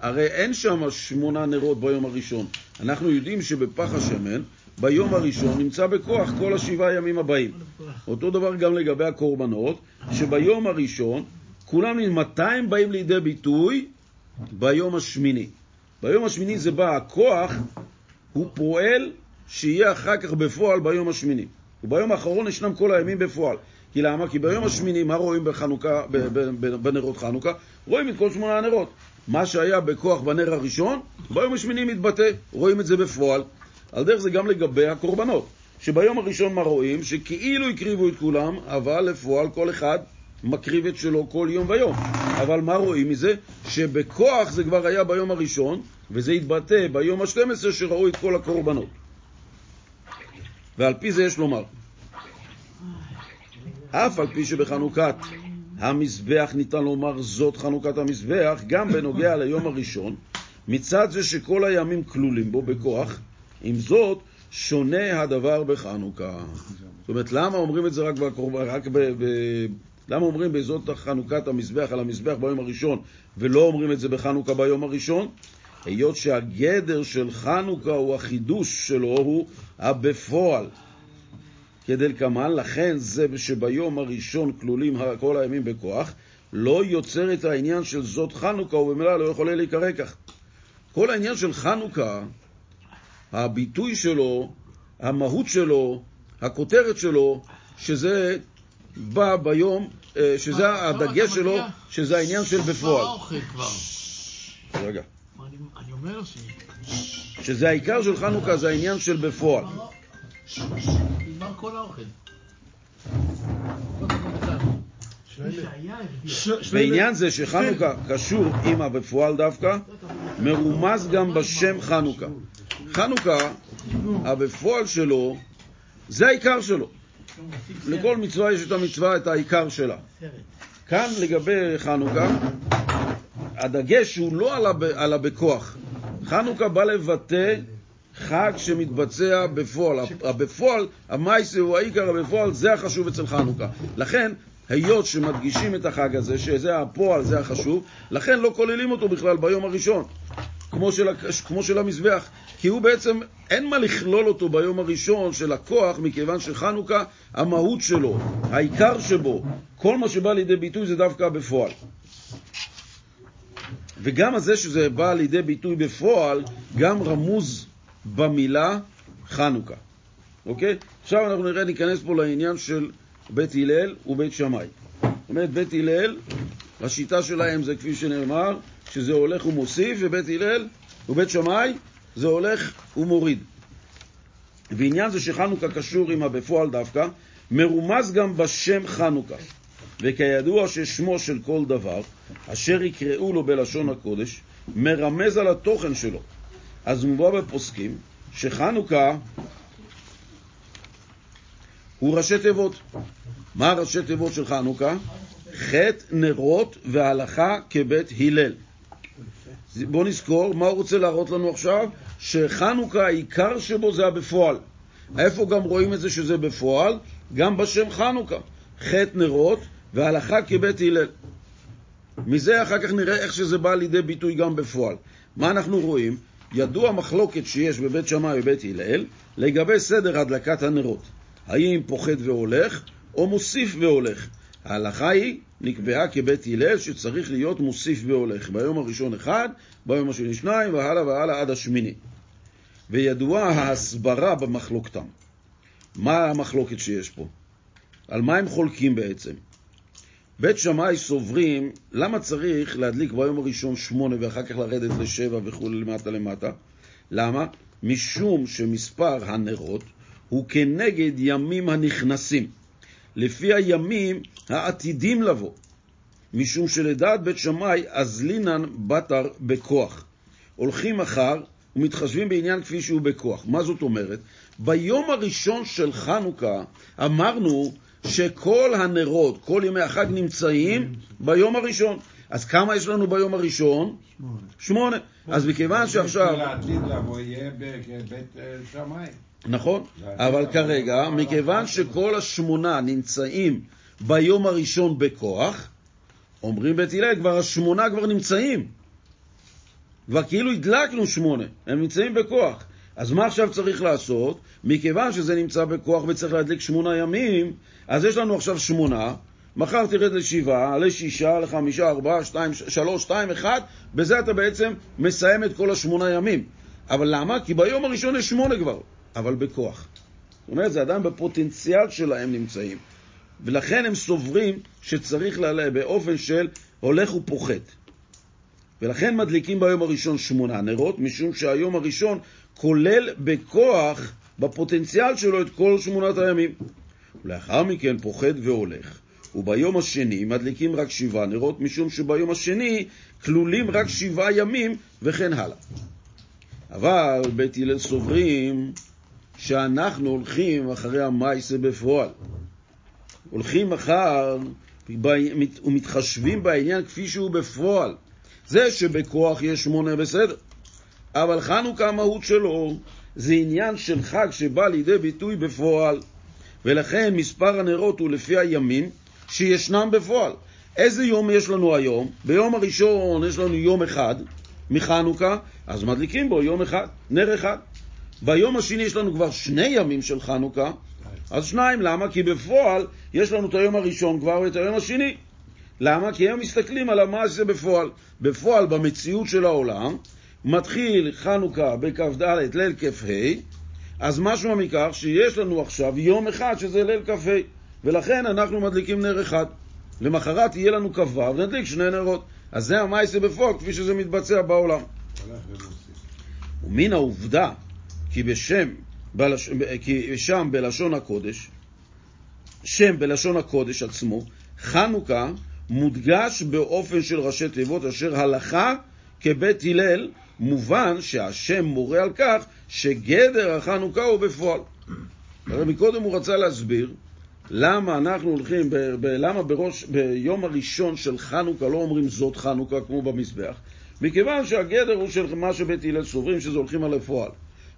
שהרי אין שם שמונה נרות ביום הראשון. אנחנו יודעים שבפח השמן, ביום הראשון נמצא בכוח כל השבעה ימים הבאים. אותו דבר גם לגבי הקורבנות, שביום הראשון כולם, מתי הם באים לידי ביטוי? ביום השמיני. ביום השמיני זה בא הכוח, הוא פועל שיהיה אחר כך בפועל ביום השמיני. וביום האחרון ישנם כל הימים בפועל. כי למה? כי ביום השמיני, מה רואים בחנוכה, בנרות חנוכה? רואים את כל שמונה הנרות. מה שהיה בכוח בנר הראשון, ביום השמיני מתבטא, רואים את זה בפועל. על דרך זה גם לגבי הקורבנות, שביום הראשון מה רואים? שכאילו הקריבו את כולם, אבל לפועל כל אחד מקריב את שלו כל יום ויום. אבל מה רואים מזה? שבכוח זה כבר היה ביום הראשון, וזה התבטא ביום ה-12 שראו את כל הקורבנות. ועל פי זה יש לומר, אף על פי שבחנוכת המזבח ניתן לומר זאת חנוכת המזבח, גם בנוגע ליום הראשון, מצד זה שכל הימים כלולים בו בכוח, עם זאת, שונה הדבר בחנוכה. זאת אומרת, למה אומרים את זה רק, בקורב... רק ב... ב... למה אומרים בזאת חנוכת המזבח על המזבח ביום הראשון, ולא אומרים את זה בחנוכה ביום הראשון? היות שהגדר של חנוכה הוא החידוש שלו, הוא הבפועל. כדלקמן, לכן זה שביום הראשון כלולים כל הימים בכוח, לא יוצר את העניין של זאת חנוכה, ובמילא לא יכול להיקרא כך. כל העניין של חנוכה, הביטוי שלו, המהות שלו, הכותרת שלו, שזה בא ביום, אה, שזה עכשיו הדגש שלו? שזה העניין של בפועל. רגע. אני- אני אומר ש... שזה העיקר של חנוכה, זה העניין של בפועל. נגמר כל האוכל. בעניין זה שחנוכה קשור עם הבפועל דווקא, מרומז גם בשם חנוכה. חנוכה, הבפועל שלו, זה העיקר שלו. לכל מצווה יש את המצווה, את העיקר שלה. כאן לגבי חנוכה, הדגש הוא לא על הבכוח. חנוכה בא לבטא חג שמתבצע בפועל. הבפועל, המייסה הוא העיקר הבפועל, זה החשוב אצל חנוכה. לכן, היות שמדגישים את החג הזה, שזה הפועל, זה החשוב, לכן לא כוללים אותו בכלל ביום הראשון, כמו של, כמו של המזבח. כי הוא בעצם, אין מה לכלול אותו ביום הראשון של הכוח, מכיוון שחנוכה, המהות שלו, העיקר שבו, כל מה שבא לידי ביטוי זה דווקא בפועל. וגם הזה שזה בא לידי ביטוי בפועל, גם רמוז במילה חנוכה. אוקיי? עכשיו אנחנו נראה, ניכנס פה לעניין של בית הלל ובית שמאי. זאת אומרת, בית הלל, השיטה שלהם זה כפי שנאמר, שזה הולך ומוסיף, ובית הלל ובית שמאי זה הולך ומוריד. ועניין זה שחנוכה קשור עם הבפועל דווקא, מרומז גם בשם חנוכה. וכידוע ששמו של כל דבר, אשר יקראו לו בלשון הקודש, מרמז על התוכן שלו. אז מובא בפוסקים שחנוכה הוא ראשי תיבות. מה ראשי תיבות של חנוכה? חטא, נרות והלכה כבית הלל. בואו נזכור, מה הוא רוצה להראות לנו עכשיו? שחנוכה, העיקר שבו זה הבפועל. איפה גם רואים את זה שזה בפועל? גם בשם חנוכה. חטא נרות והלכה כבית הלל. מזה אחר כך נראה איך שזה בא לידי ביטוי גם בפועל. מה אנחנו רואים? ידוע מחלוקת שיש בבית שמאי ובית הלל לגבי סדר הדלקת הנרות. האם פוחד והולך או מוסיף והולך. ההלכה היא נקבעה כבית הלל שצריך להיות מוסיף והולך. ביום הראשון אחד, ביום השני שניים, והלאה והלאה עד השמיני. וידועה ההסברה במחלוקתם. מה המחלוקת שיש פה? על מה הם חולקים בעצם? בית שמאי סוברים, למה צריך להדליק ביום הראשון שמונה ואחר כך לרדת לשבע וכו' למטה למטה? למה? משום שמספר הנרות הוא כנגד ימים הנכנסים, לפי הימים העתידים לבוא. משום שלדעת בית שמאי אזלינן בתר בכוח. הולכים אחר ומתחשבים בעניין כפי שהוא בכוח. מה זאת אומרת? ביום הראשון של חנוכה אמרנו שכל הנרות, כל ימי החג נמצאים ביום הראשון. אז כמה יש לנו ביום הראשון? שמונה. שמונה. אז מכיוון שעכשיו... לעתיד לבוא יהיה בבית אה, שמאי. נכון, אבל כרגע. מכיוון שכל השמונה נמצאים ביום הראשון בכוח, אומרים בית הלל, כבר השמונה כבר נמצאים. כבר כאילו הדלקנו שמונה, הם נמצאים בכוח. אז מה עכשיו צריך לעשות? מכיוון שזה נמצא בכוח וצריך להדליק שמונה ימים, אז יש לנו עכשיו שמונה, מחר תרד לשבעה, לשישה, לחמישה, ארבעה, שתיים, שלוש, שתיים, אחד, בזה אתה בעצם מסיים את כל השמונה ימים. אבל למה? כי ביום הראשון יש שמונה כבר, אבל בכוח. זאת אומרת, זה עדיין בפוטנציאל שלהם נמצאים. ולכן הם סוברים שצריך לעלה באופן של הולך ופוחת. ולכן מדליקים ביום הראשון שמונה נרות, משום שהיום הראשון כולל בכוח, בפוטנציאל שלו, את כל שמונת הימים. ולאחר מכן פוחת והולך. וביום השני מדליקים רק שבעה נרות, משום שביום השני כלולים רק שבעה ימים, וכן הלאה. אבל בית הלל סוברים שאנחנו הולכים אחרי המייסה בפועל. הולכים אחר ומתחשבים בעניין כפי שהוא בפועל. זה שבכוח יש שמונה בסדר, אבל חנוכה המהות שלו זה עניין של חג שבא לידי ביטוי בפועל, ולכן מספר הנרות הוא לפי הימים שישנם בפועל. איזה יום יש לנו היום? ביום הראשון יש לנו יום אחד מחנוכה, אז מדליקים בו יום אחד, נר אחד. ביום השני יש לנו כבר שני ימים של חנוכה, אז שניים. למה? כי בפועל יש לנו את היום הראשון כבר ואת היום השני. למה? כי הם מסתכלים על מה זה בפועל. בפועל, במציאות של העולם, מתחיל חנוכה בכ"ד ליל כ"ה, אז משמע מכך שיש לנו עכשיו יום אחד שזה ליל כ"ה, ולכן אנחנו מדליקים נר אחד. למחרת יהיה לנו כ"ו ונדליק שני נרות. אז זה המעשה בפועל כפי שזה מתבצע בעולם. ומן העובדה כי בשם, בלש... כי שם בלשון הקודש, שם בלשון הקודש עצמו, חנוכה מודגש באופן של ראשי תיבות אשר הלכה כבית הלל, מובן שהשם מורה על כך שגדר החנוכה הוא בפועל. הרי מקודם הוא רצה להסביר למה אנחנו הולכים, ב, ב, למה בראש, ביום הראשון של חנוכה לא אומרים זאת חנוכה כמו במזבח? מכיוון שהגדר הוא של מה שבית הלל סוברים שזה הולכים על הפועל.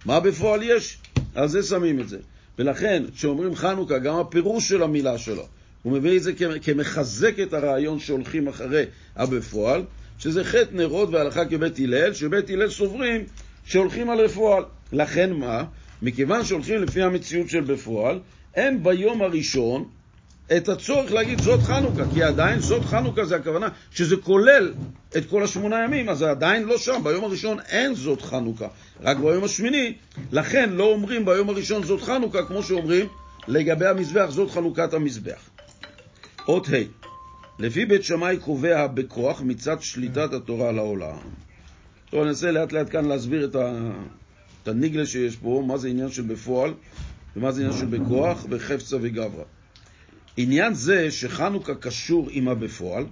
מה בפועל יש? על זה שמים את זה. ולכן, כשאומרים חנוכה, גם הפירוש של המילה שלו, הוא מביא את זה כמחזק את הרעיון שהולכים אחרי הבפועל, שזה חטא נרות והלכה כבית הלל, שבית הלל סוברים שהולכים על בפועל. לכן מה? מכיוון שהולכים לפי המציאות של בפועל, אין ביום הראשון את הצורך להגיד זאת חנוכה, כי עדיין זאת חנוכה זה הכוונה שזה כולל את כל השמונה ימים, אז זה עדיין לא שם, ביום הראשון אין זאת חנוכה, רק ביום השמיני, לכן לא אומרים ביום הראשון זאת חנוכה כמו שאומרים לגבי המזבח, זאת חנוכת המזבח. אות ה' לפי בית שמאי קובע בכוח מצד שליטת התורה על העולם. טוב, אני אנסה לאט לאט כאן להסביר את, הניגלה שיש פה, מה זה עניין של בפועל ומה זה עניין של בכוח וחפצה וגברא. עניין זה שחנוכה קשור עם הבפועל,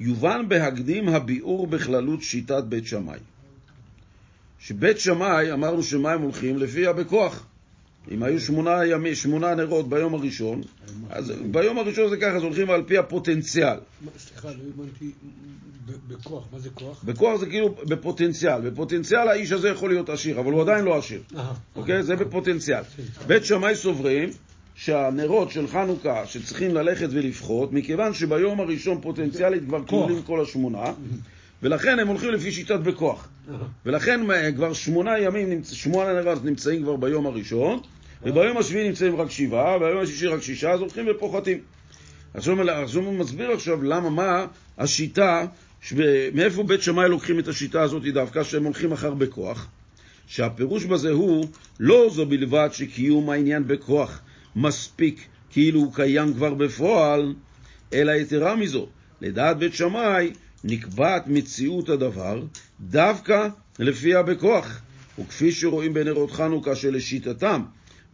יובן בהקדים הביאור בכללות שיטת בית שמאי. שבית שמאי, אמרנו שמה הם הולכים? לפי הבכוח. אם היו שמונה, ימי, שמונה נרות ביום הראשון, אז ביום הראשון זה ככה, אז הולכים על פי הפוטנציאל. סליחה, לא הבנתי, בכוח, מה זה כוח? בכוח זה כאילו בפוטנציאל. בפוטנציאל האיש הזה יכול להיות עשיר, אבל הוא עדיין לא עשיר. אהה. אוקיי? זה בפוטנציאל. בית שמאי סוברים שהנרות של חנוכה שצריכים ללכת ולפחות, מכיוון שביום הראשון פוטנציאלית כבר כלולים כל השמונה, ולכן הם הולכים לפי שיטת בכוח. ולכן אה, כבר שמונה ימים, שמונה נרות נמצאים כבר ביום הראשון, וביום השביעי נמצאים רק שבעה, וביום השישי רק שישה, אז הולכים ופוחתים. עכשיו הוא מסביר עכשיו למה, מה השיטה, מאיפה בית שמאי לוקחים את השיטה הזאת דווקא, שהם הולכים אחר בכוח? שהפירוש בזה הוא לא זו בלבד שקיום העניין בכוח מספיק כאילו הוא קיים כבר בפועל, אלא יתרה מזו, לדעת בית שמאי נקבעת מציאות הדבר דווקא לפיה בכוח, וכפי שרואים בנרות חנוכה שלשיטתם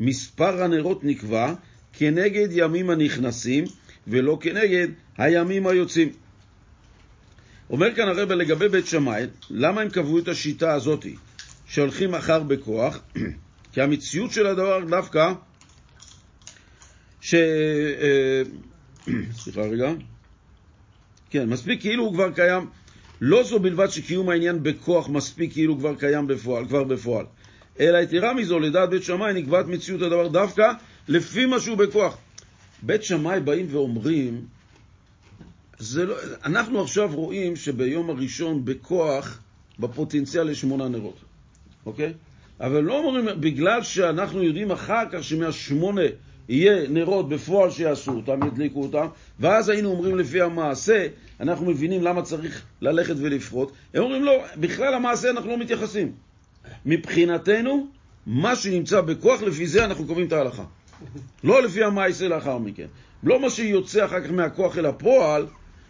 מספר הנרות נקבע כנגד ימים הנכנסים ולא כנגד הימים היוצאים. אומר כאן הרב לגבי בית שמאי, למה הם קבעו את השיטה הזאת שהולכים אחר בכוח? כי המציאות של הדבר דווקא ש... אה, סליחה רגע. כן, מספיק כאילו הוא כבר קיים. לא זו בלבד שקיום העניין בכוח מספיק כאילו כבר קיים בפועל, כבר בפועל. אלא יתרה מזו, לדעת בית שמאי נקבעת מציאות הדבר דווקא לפי מה שהוא בכוח. בית שמאי באים ואומרים, לא, אנחנו עכשיו רואים שביום הראשון בכוח, בפוטנציאל יש שמונה נרות, אוקיי? אבל לא אומרים, בגלל שאנחנו יודעים אחר כך שמהשמונה יהיה נרות בפועל שיעשו אותם, ידליקו אותם, ואז היינו אומרים לפי המעשה, אנחנו מבינים למה צריך ללכת ולפחות. הם אומרים לא, בכלל המעשה אנחנו לא מתייחסים. מבחינתנו, מה שנמצא בכוח, לפי זה אנחנו קובעים את ההלכה. לא לפי המעשה לאחר מכן. לא מה שיוצא אחר כך מהכוח אל הפועל,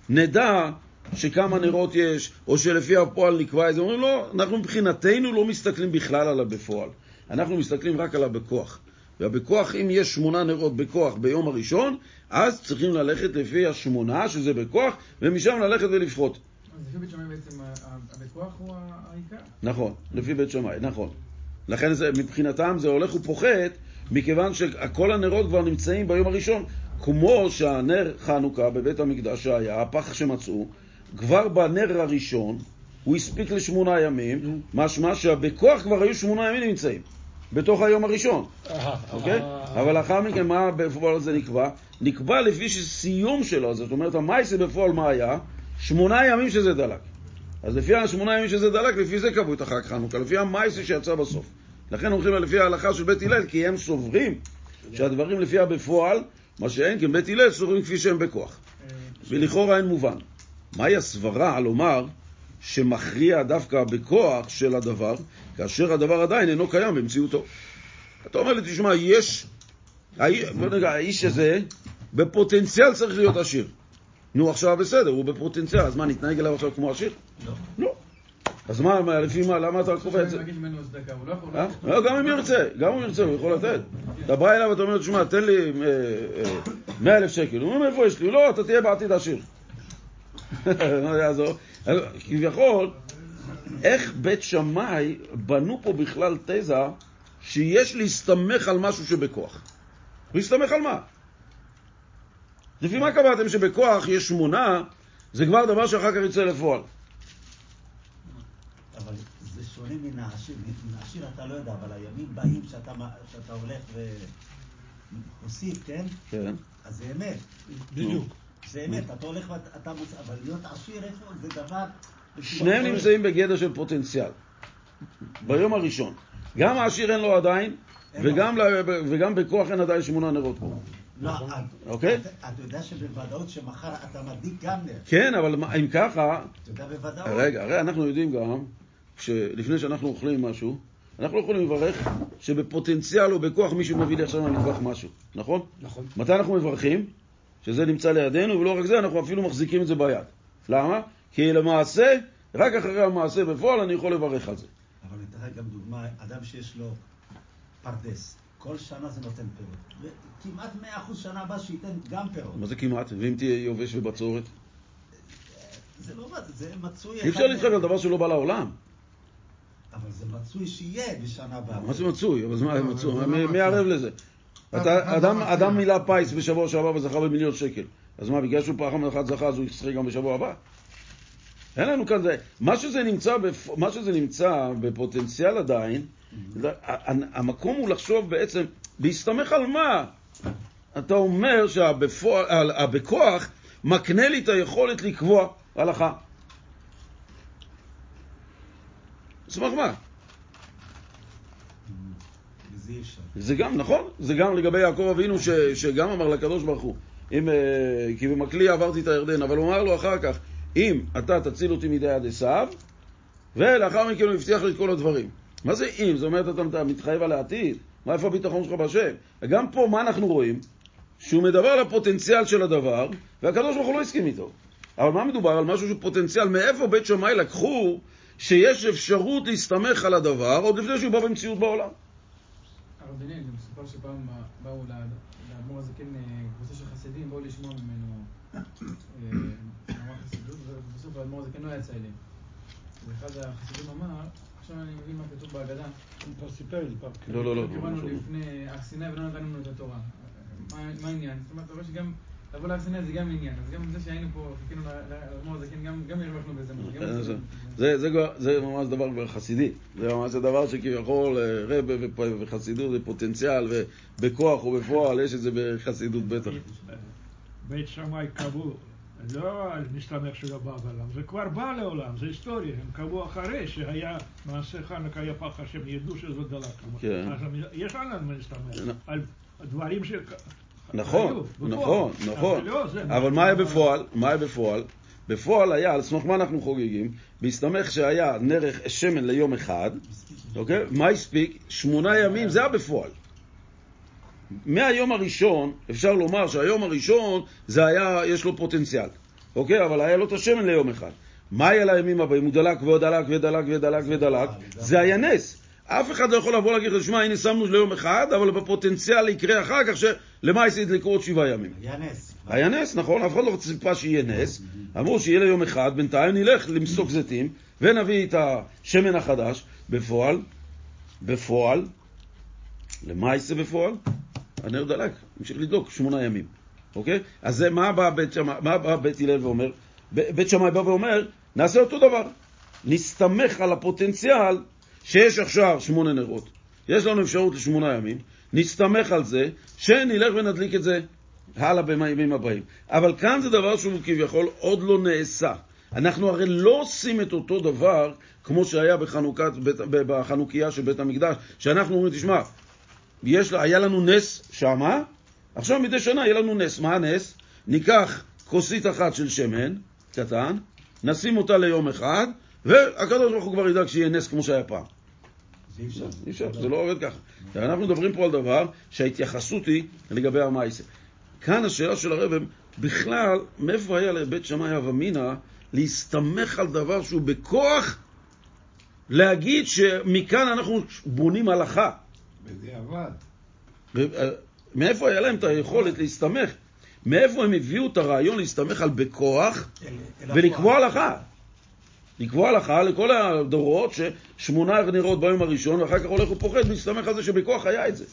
נדע שכמה נרות יש, או שלפי הפועל נקבע את זה. אומרים לא, אנחנו מבחינתנו לא מסתכלים בכלל על הבפועל. אנחנו מסתכלים רק על הבכוח. והבכוח, אם יש שמונה נרות בכוח ביום הראשון, אז צריכים ללכת לפי השמונה, שזה בכוח, ומשם ללכת ולפחות. אז לפי בית שמאי בעצם הבכוח הוא העיקר? נכון, לפי בית שמאי, נכון. לכן זה, מבחינתם זה הולך ופוחת, מכיוון שכל הנרות כבר נמצאים ביום הראשון. כמו שהנר חנוכה בבית המקדש שהיה, הפח שמצאו, כבר בנר הראשון הוא הספיק לשמונה ימים, משמע שהבכוח כבר היו שמונה ימים נמצאים. בתוך היום הראשון, אוקיי? אבל לאחר מכן, מה בפועל זה נקבע? נקבע לפי שסיום שלו, זאת אומרת, המייסה בפועל מה היה? שמונה ימים שזה דלק. אז לפי השמונה ימים שזה דלק, לפי זה קבעו את החג חנוכה, לפי המייסה שיצא בסוף. לכן הולכים לפי ההלכה של בית הלל, כי הם סוברים שהדברים לפי הבפועל, מה שאין, כי בית הלל סוברים כפי שהם בכוח. ולכאורה אין מובן. מהי הסברה לומר שמכריע דווקא בכוח של הדבר, כאשר הדבר עדיין אינו קיים במציאותו. אתה אומר לי, תשמע, יש, האיש הזה בפוטנציאל צריך להיות עשיר. נו, עכשיו בסדר, הוא בפוטנציאל, אז מה, נתנהג אליו עכשיו כמו עשיר? לא. לא. אז מה, לפי מה, למה אתה הוא לא יכול... אה? לא, גם אם ירצה, גם אם ירצה, הוא יכול לתת. אתה בא אליו ואתה אומר, תשמע, תן לי אה, אה, 100 אלף שקל. הוא אומר, מאיפה יש לי? לא, אתה תהיה בעתיד עשיר. לא יעזור. כביכול, איך בית שמאי בנו פה בכלל תזה שיש להסתמך על משהו שבכוח? להסתמך על מה? לפי מה קבעתם שבכוח יש שמונה, זה כבר דבר שאחר כך יצא לפועל. אבל זה שונה מן העשיר. מן העשיר אתה לא יודע, אבל הימים באים שאתה, שאתה הולך ומוסיף, כן? כן. אז זה אמת. בדיוק. זה אמת, אתה הולך ואתה מוסיף, אבל להיות עשיר איפה זה דבר... שניהם נמצאים בגדר של פוטנציאל. ביום הראשון. גם העשיר אין לו עדיין, וגם בכוח אין עדיין שמונה נרות פה. לא, את- אוקיי? אתה יודע שבוודאות שמחר אתה מדליק גם נר. כן, אבל אם ככה, אתה יודע בוודאות. רגע, הרי אנחנו יודעים גם, שלפני שאנחנו אוכלים משהו, אנחנו לא יכולים לברך שבפוטנציאל או בכוח מישהו מביא לי עכשיו מהמטבח משהו, נכון? נכון. מתי אנחנו מברכים? שזה נמצא לידינו, ולא רק זה, אנחנו אפילו מחזיקים את זה ביד. למה? כי למעשה, רק אחרי המעשה בפועל אני יכול לברך על זה. אבל אני אתן לך גם דוגמה, אדם שיש לו פרדס, כל שנה זה נותן פירות. וכמעט 100% שנה הבאה שייתן גם פירות. מה זה כמעט? ואם תהיה יובש ובצורת? זה לא, זה מצוי... אי אפשר להתחייב על דבר שלא בא לעולם. אבל זה מצוי שיהיה בשנה הבאה. מה זה מצוי? אבל מה מצוי? זה לא מי- מצוי. מי ערב לזה? לא אדם- מילא פיס בשבוע שעבר וזכה במיליון שקל. אז מה, בגלל שהוא פעם אחת זכה אז הוא ישחק גם בשבוע הבא? אין לנו כאן זה. מה שזה נמצא, בפ... מה שזה נמצא בפוטנציאל עדיין, ה- המקום הוא לחשוב בעצם, בהסתמך על מה? אתה אומר שהבכוח מקנה לי את היכולת לקבוע הלכה. סמך מה? אפשר. זה גם, נכון, זה גם לגבי יעקב אבינו ש, שגם אמר לקדוש ברוך הוא, אם, אה, כי במקלי עברתי את הירדן, אבל הוא אמר לו אחר כך, אם אתה תציל אותי מידי יד עשיו, ולאחר מכן הוא הבטיח לי את כל הדברים. מה זה אם? זאת אומרת, אתה, מתחייב על העתיד? מה, איפה הביטחון שלך בהשם? גם פה, מה אנחנו רואים? שהוא מדבר על הפוטנציאל של הדבר, והקדוש ברוך הוא לא הסכים איתו. אבל מה מדובר? על משהו שהוא פוטנציאל. מאיפה בית שמאי לקחו שיש אפשרות להסתמך על הדבר עוד לפני שהוא בא במציאות בעולם? הרב דניאל, גם מסופר שפעם באו לאד- לאדמו"ר הזקן אה, קבוצה של חסידים, באו לשמוע ממנו אה, ובסוף האדמו"ר הזקן לא יצא אליהם. ואחד החסידים אמר, עכשיו אני מבין מה כתוב בהגדה. אתה סיפר לי פעם. כן. לא, לא, לא. קיבלנו לפני הר סיני ולא נתנו לנו את התורה. מה העניין? זאת אומרת, אתה רואה שגם לבוא להר סיני זה גם עניין. אז גם זה שהיינו פה, חיכינו לאדמו"ר הזקן, גם גם הרווחנו בזה. אה, זה- זה, זה, כבר- זה ממש דבר כבר חסידי. זה ממש דבר שכביכול אה, רבה וחסידות זה פוטנציאל, ובכוח ובפועל יש את זה בחסידות בטח. בית שמאי קבעו, לא מסתמך שלא בא בעולם, זה כבר בא לעולם, זה היסטוריה, הם קבעו אחרי שהיה מעשה חנוכה היה פח השם, ידעו שזו דלק. כן. אז יש לנו מה להסתמך, נ- על דברים ש... נכון. נכון, נכון. לא, אבל מה היה בפועל? מה היה בפועל? בפועל היה, על סמך מה אנחנו חוגגים? בהסתמך שהיה נרך שמן ליום אחד, אוקיי? מה הספיק? שמונה ימים, זה היה בפועל. מהיום הראשון, אפשר לומר שהיום הראשון זה היה, יש לו פוטנציאל, אוקיי? אבל היה לו את השמן ליום אחד. מה היה לימים הבאים? הוא דלק ועוד דלק ודלק ודלק ודלק. זה היה נס. אף אחד לא יכול לבוא להגיד לך, שמע, הנה שמנו ליום אחד, אבל בפוטנציאל יקרה אחר כך שלמעשה ידלקו עוד שבעה ימים. היה נס. היה נס, נכון? אף אחד לא ציפה שיהיה נס. אמרו שיהיה ליום אחד, בינתיים נלך למסוק זיתים ונביא את השמן החדש. בפועל, בפועל, למעשה בפועל, הנר דלק, המשיך לדלוק שמונה ימים, אוקיי? אז זה, מה בא בית שמאי, מה בא בית הלל ואומר? בית שמאי בא ואומר, נעשה אותו דבר. נסתמך על הפוטנציאל שיש עכשיו שמונה נרות. יש לנו אפשרות לשמונה ימים, נסתמך על זה, שנלך ונדליק את זה הלאה בימים הבאים. אבל כאן זה דבר שהוא כביכול עוד לא נעשה. אנחנו הרי לא עושים את אותו דבר כמו שהיה בחנוכת, בחנוכיה של בית המקדש, שאנחנו אומרים, תשמע, יש, לה- היה לנו נס שמה, עכשיו מדי שנה יהיה לנו נס. מה הנס? ניקח כוסית אחת של שמן, קטן, נשים אותה ליום אחד, והקדוש ברוך הוא כבר ידאג שיהיה נס כמו שהיה פעם. זה אי אפשר. אי אפשר, זה לא עובד ככה. אנחנו מדברים פה על דבר שההתייחסות היא לגבי המעשה. כאן השאלה של הרב, בכלל, מאיפה היה לבית שמאי אב אמינא להסתמך על דבר שהוא בכוח להגיד שמכאן אנחנו בונים הלכה. בדיעבד. אה, מאיפה היה להם את היכולת להסתמך? מאיפה הם הביאו את הרעיון להסתמך על בכוח אל- אל ולקבוע הפועל. הלכה? לקבוע הלכה לכל הדורות ששמונה נרות ביום הראשון ואחר כך הולך ופוחד להסתמך על זה שבכוח היה את זה.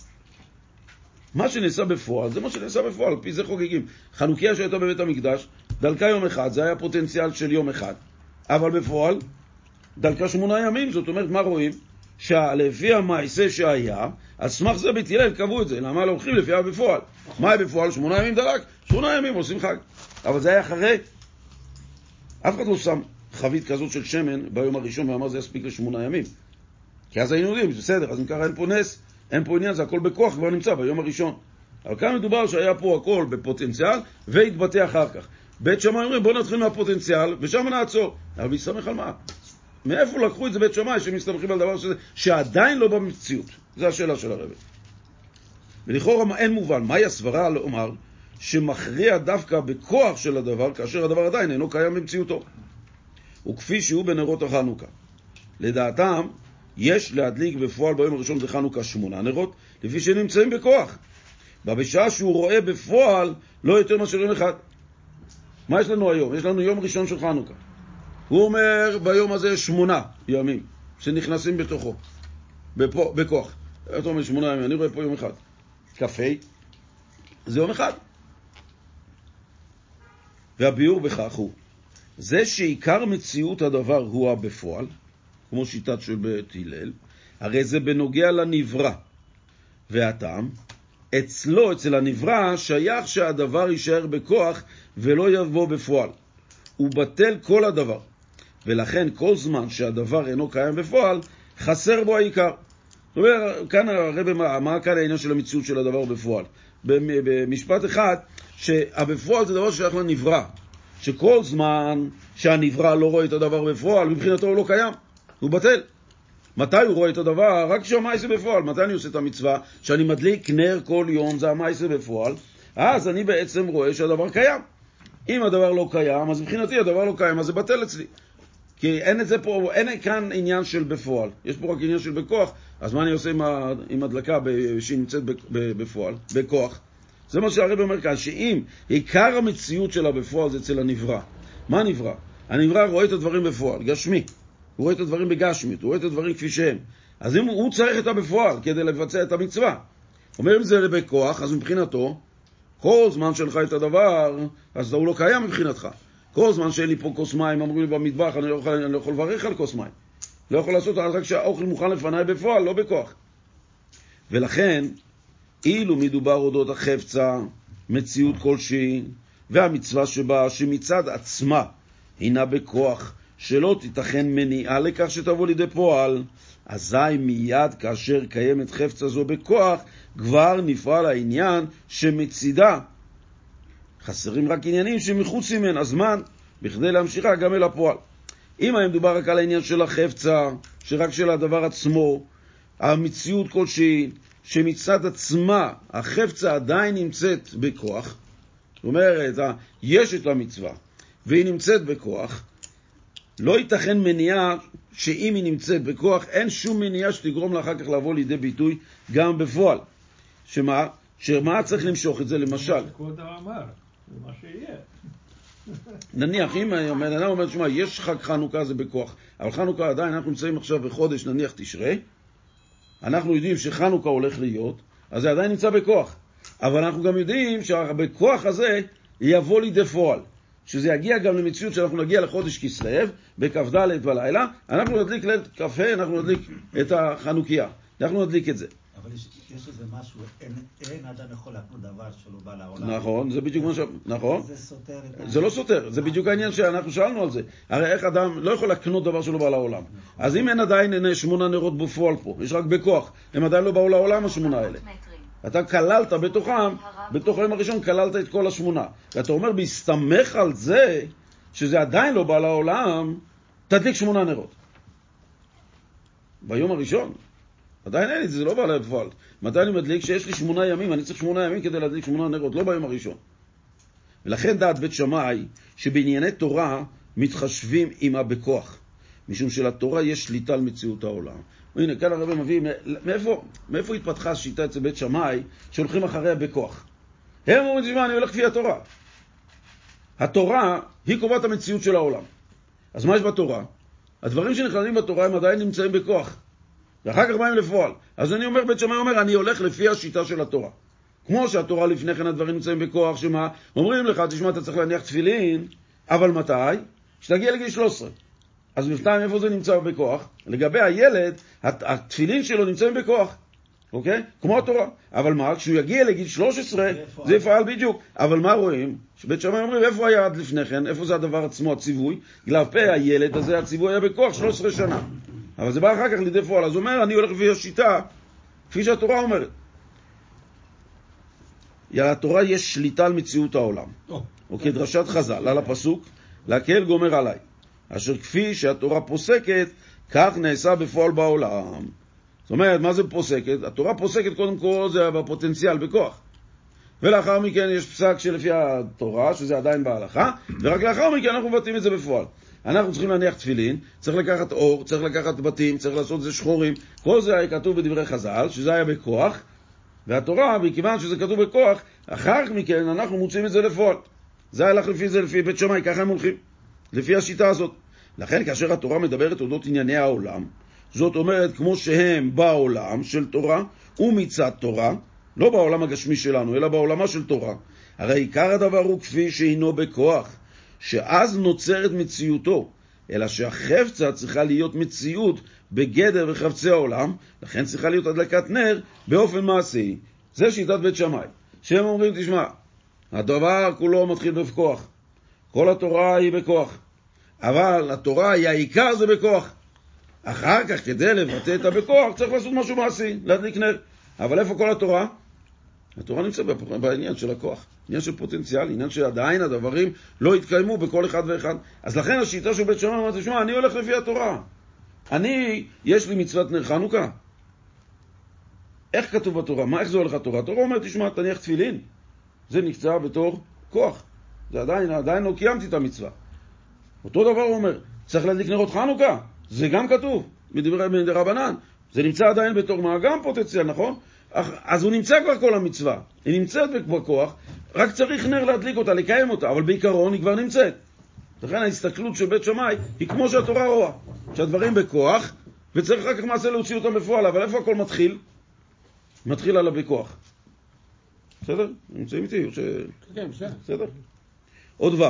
מה שנעשה בפועל, זה מה שנעשה בפועל, על פי זה חוגגים. חנוכיה שהייתה בבית המקדש, דלקה יום אחד, זה היה פוטנציאל של יום אחד. אבל בפועל, דלקה שמונה ימים, זאת אומרת, מה רואים? שלפי המעשה שהיה, על סמך זה בית הלל קבעו את זה. למה לא הולכים לפי הבפועל? מה היה בפועל? שמונה ימים דלק, שמונה ימים עושים חג. אבל זה היה אחרי. אף אחד לא שם חבית כזאת של שמן ביום הראשון ואמר זה יספיק לשמונה ימים. כי אז היינו יודעים, בסדר, אז אם ככה אין פה נס, אין פה עניין, זה הכל בכוח כבר נמצא ביום הראשון. אבל כאן מדובר שהיה פה הכל בפוטנציאל והתבטא אחר כך. בית שמאי אומרים בואו נתחיל מהפוטנציאל ושם נעצור. אבל מסתמך על מה? מאיפה לקחו את זה בית שמאי שמסתמכים על דבר שזה, שעדיין לא במציאות? זו השאלה של הרבי. ולכאורה אין מובן, מהי הסברה לומר שמכריע דווקא בכוח של הדבר כאשר הדבר עדיין אינו קיים במציאותו? וכפי שהוא בנרות החנוכה. לדעתם, יש להדליק בפועל ביום הראשון בחנוכה שמונה נרות, לפי שנמצאים בכוח. ובשעה שהוא רואה בפועל לא יותר מאשר יום אחד. מה יש לנו היום? יש לנו יום ראשון של חנוכה. הוא אומר ביום הזה שמונה ימים שנכנסים בתוכו, בפו, בכוח. אתה אומר שמונה ימים, אני רואה פה יום אחד. כ"ה זה יום אחד. והביאור בכך הוא, זה שעיקר מציאות הדבר הוא הבפועל, כמו שיטת של בית הלל, הרי זה בנוגע לנברא. והטעם, אצלו, אצל הנברא, שייך שהדבר יישאר בכוח ולא יבוא בפועל. הוא בטל כל הדבר. ולכן כל זמן שהדבר אינו קיים בפועל, חסר בו העיקר. זאת אומרת, כאן הרב, מה, מה כאן העניין של המציאות של הדבר בפועל? במ- במשפט אחד, שהבפועל זה דבר ששייך לנברא. שכל זמן שהנברא לא רואה את הדבר בפועל, מבחינתו הוא לא קיים, הוא בטל. מתי הוא רואה את הדבר? רק כשהמעשה בפועל. מתי אני עושה את המצווה? שאני מדליק נר כל יום, זה המעשה בפועל. אז אני בעצם רואה שהדבר קיים. אם הדבר לא קיים, אז מבחינתי הדבר לא קיים, אז זה בטל אצלי. כי אין את זה פה, אין כאן עניין של בפועל. יש פה רק עניין של בכוח, אז מה אני עושה עם, ה, עם הדלקה ב, שהיא נמצאת בפועל? בכוח. זה מה שהרב אומר כאן, שאם עיקר המציאות שלה בפועל זה אצל הנברא. מה נברא? הנברא רואה את הדברים בפועל, גשמי. הוא רואה את הדברים בגשמית, הוא רואה את הדברים כפי שהם. אז אם הוא צריך את הבפועל כדי לבצע את המצווה. אומר אם זה בכוח, אז מבחינתו, כל זמן שלך את הדבר, אז הוא לא קיים מבחינתך. כל זמן שאין לי פה כוס מים, אמרו לי במטבח, אני לא יכול, אני לא יכול לברך על כוס מים. לא יכול לעשות עד רק שהאוכל מוכן לפניי בפועל, לא בכוח. ולכן, אילו מדובר אודות החפצה, מציאות כלשהי, והמצווה שבה, שמצד עצמה הינה בכוח, שלא תיתכן מניעה לכך שתבוא לידי פועל, אזי מיד כאשר קיימת חפצה זו בכוח, כבר נפעל העניין שמצידה. חסרים רק עניינים שמחוץ ממנה זמן, בכדי להמשיכה גם אל הפועל. אם היה מדובר רק על העניין של החפצה, שרק של הדבר עצמו, המציאות כלשהי, שמצד עצמה החפצה עדיין נמצאת בכוח, זאת אומרת, יש את המצווה, והיא נמצאת בכוח, לא ייתכן מניעה שאם היא נמצאת בכוח, אין שום מניעה שתגרום לה אחר כך לבוא לידי ביטוי גם בפועל. שמה? שמה צריך למשוך את זה למשל? נניח, אם בן אדם אומר, שמע, יש חג חנוכה זה בכוח, אבל חנוכה עדיין, אנחנו נמצאים עכשיו בחודש, נניח תשרה, אנחנו יודעים שחנוכה הולך להיות, אז זה עדיין נמצא בכוח. אבל אנחנו גם יודעים שבכוח הזה יבוא לידי פועל. שזה יגיע גם למציאות שאנחנו נגיע לחודש כסלו, בכ"ד בלילה, אנחנו נדליק ליל קפה, אנחנו נדליק את החנוכיה. אנחנו נדליק את זה. אבל יש, יש איזה משהו, אין, אין אדם יכול להקנות דבר שלא בא לעולם. נכון, זה בדיוק מה ש... נכון. זה סותר את. זה לא סותר, זה בדיוק העניין שאנחנו שאלנו על זה. הרי איך אדם לא יכול להקנות דבר שלא בא לעולם. אז אם אין עדיין שמונה נרות בפועל פה, יש רק בכוח, הם עדיין לא באו לעולם השמונה האלה. אתה כללת בתוכם, בתוך היום הראשון כללת את כל השמונה. ואתה אומר, בהסתמך על זה, שזה עדיין לא בא לעולם, תדליק שמונה נרות. ביום הראשון. עדיין אין לי, זה לא בא לפועל. מתי אני מדליק? שיש לי שמונה ימים, אני צריך שמונה ימים כדי להדליק שמונה נרות, לא ביום הראשון. ולכן דעת בית שמאי, שבענייני תורה מתחשבים עמה בכוח, משום שלתורה יש שליטה על מציאות העולם. הנה, כאן הרב מביא, מאיפה, מאיפה התפתחה השיטה אצל בית שמאי שהולכים אחריה בכוח? הם אומרים, תשמע, אני הולך לפי התורה. התורה היא קובעת המציאות של העולם. אז מה יש בתורה? הדברים שנכללים בתורה הם עדיין נמצאים בכוח. ואחר כך באים לפועל. אז אני אומר, בית שמאי אומר, אני הולך לפי השיטה של התורה. כמו שהתורה לפני כן הדברים נמצאים בכוח, שמה? אומרים לך, תשמע, אתה צריך להניח תפילין, אבל מתי? כשתגיע לגיל 13. אז בינתיים איפה זה נמצא בכוח? לגבי הילד, התפילין שלו נמצאים בכוח, אוקיי? כמו התורה. אבל מה, כשהוא יגיע לגיל 13, זה יפעל בדיוק. אבל מה רואים? שבית שמאי אומרים, איפה היה עד לפני כן? איפה זה הדבר עצמו, הציווי? כלפי הילד הזה, הציווי היה בכוח 13 שנה. אבל זה בא אחר כך לידי פועל. אז הוא אומר, אני הולך לפי השיטה, כפי שהתורה אומרת. לתורה יש שליטה על מציאות העולם. אוקיי, דרשת חז"ל, על הפסוק, להקל גומר עליי. אשר כפי שהתורה פוסקת, כך נעשה בפועל בעולם. זאת אומרת, מה זה פוסקת? התורה פוסקת קודם כל זה בפוטנציאל, בכוח. ולאחר מכן יש פסק שלפי התורה, שזה עדיין בהלכה, ורק לאחר מכן אנחנו מבטאים את זה בפועל. אנחנו צריכים להניח תפילין, צריך לקחת אור, צריך לקחת בתים, צריך לעשות את זה שחורים. כל זה היה כתוב בדברי חז"ל, שזה היה בכוח, והתורה, מכיוון שזה כתוב בכוח, אחר מכן אנחנו מוצאים את זה לפועל. זה הלך לפי זה, לפי בית שמאי, ככה הם הולכים. לפי השיטה הזאת. לכן כאשר התורה מדברת אודות ענייני העולם, זאת אומרת כמו שהם בעולם של תורה ומצד תורה, לא בעולם הגשמי שלנו, אלא בעולמה של תורה. הרי עיקר הדבר הוא כפי שהינו בכוח, שאז נוצרת מציאותו, אלא שהחפצה צריכה להיות מציאות בגדר וחפצי העולם, לכן צריכה להיות הדלקת נר באופן מעשי. זה שיטת בית שמאי, שהם אומרים, תשמע, הדבר כולו מתחיל בכוח. כל התורה היא בכוח. אבל התורה היא העיקר זה בכוח. אחר כך, כדי לבטא את הבכוח, צריך לעשות משהו מעשי, להדליק נר. אבל איפה כל התורה? התורה נמצאת בעניין של הכוח, עניין של פוטנציאל, עניין שעדיין הדברים לא יתקיימו בכל אחד ואחד. אז לכן השיטה של בית שמאי אומרת, תשמע, אני הולך לפי התורה. אני, יש לי מצוות נר חנוכה. איך כתוב בתורה? מה, איך זה הולך התורה? התורה אומרת, תשמע, תניח תפילין. זה נקצה בתור כוח. זה עדיין, עדיין לא קיימתי את המצווה. אותו דבר הוא אומר, צריך להדליק נרות חנוכה. זה גם כתוב, מדברי רבנן. זה נמצא עדיין בתור מה? גם פוטנציאל, נכון? אז הוא נמצא כבר כל המצווה. היא נמצאת בכוח, רק צריך נר להדליק אותה, לקיים אותה, אבל בעיקרון היא כבר נמצאת. לכן ההסתכלות של בית שמאי היא כמו שהתורה רואה, שהדברים בכוח, וצריך אחר כך מעשה להוציא אותם בפועל, אבל איפה הכל מתחיל? מתחיל על הבכוח. בסדר? נמצאים איתי? או ש... כן, בסדר. בסדר? עוד ו'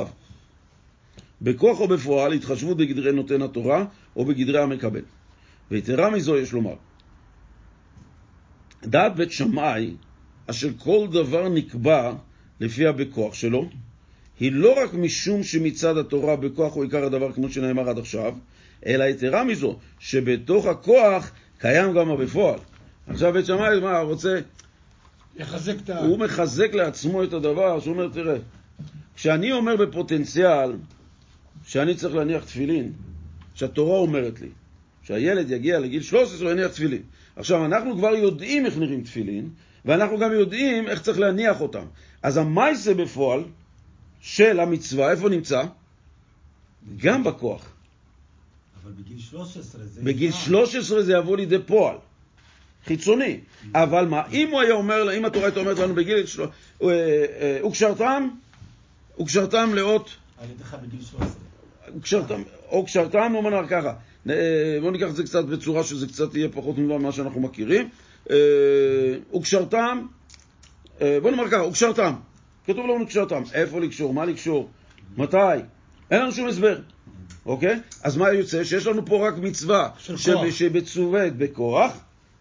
בכוח או בפועל התחשבות בגדרי נותן התורה או בגדרי המקבל. ויתרה מזו יש לומר, דעת בית שמאי, אשר כל דבר נקבע לפי הבכוח שלו, היא לא רק משום שמצד התורה בכוח הוא עיקר הדבר כמו שנאמר עד עכשיו, אלא יתרה מזו, שבתוך הכוח קיים גם הבפועל. עכשיו בית שמאי, מה, רוצה, לחזק את ה... הוא מחזק לעצמו את הדבר, שהוא אומר, תראה, כשאני אומר בפוטנציאל שאני צריך להניח תפילין, שהתורה אומרת לי, שהילד יגיע לגיל 13 יניח תפילין. עכשיו, אנחנו כבר יודעים איך נראים תפילין, ואנחנו גם יודעים איך צריך להניח אותם. אז המייסה בפועל של המצווה, איפה נמצא? גם בכוח. אבל בגיל 13 זה... בגיל נגמר. 13 זה יבוא לידי פועל, חיצוני. אבל מה, אם הוא היה אומר, אם התורה הייתה אומרת לנו בגיל אה, אה, וקשרתם, וקשרתם לאות, על ידך בגיל 13. וקשרתם, או קשרתם, הוא אומר ככה, אה, בואו ניקח את זה קצת בצורה שזה קצת יהיה פחות ממה שאנחנו מכירים. אה, וקשרתם, אה, בואו נאמר ככה, וקשרתם. כתוב לנו קשרתם. איפה לקשור? מה לקשור? מתי? אין לנו שום הסבר. אוקיי? אז מה יוצא? שיש לנו פה רק מצווה של שב- כוח. שמצווית בכוח,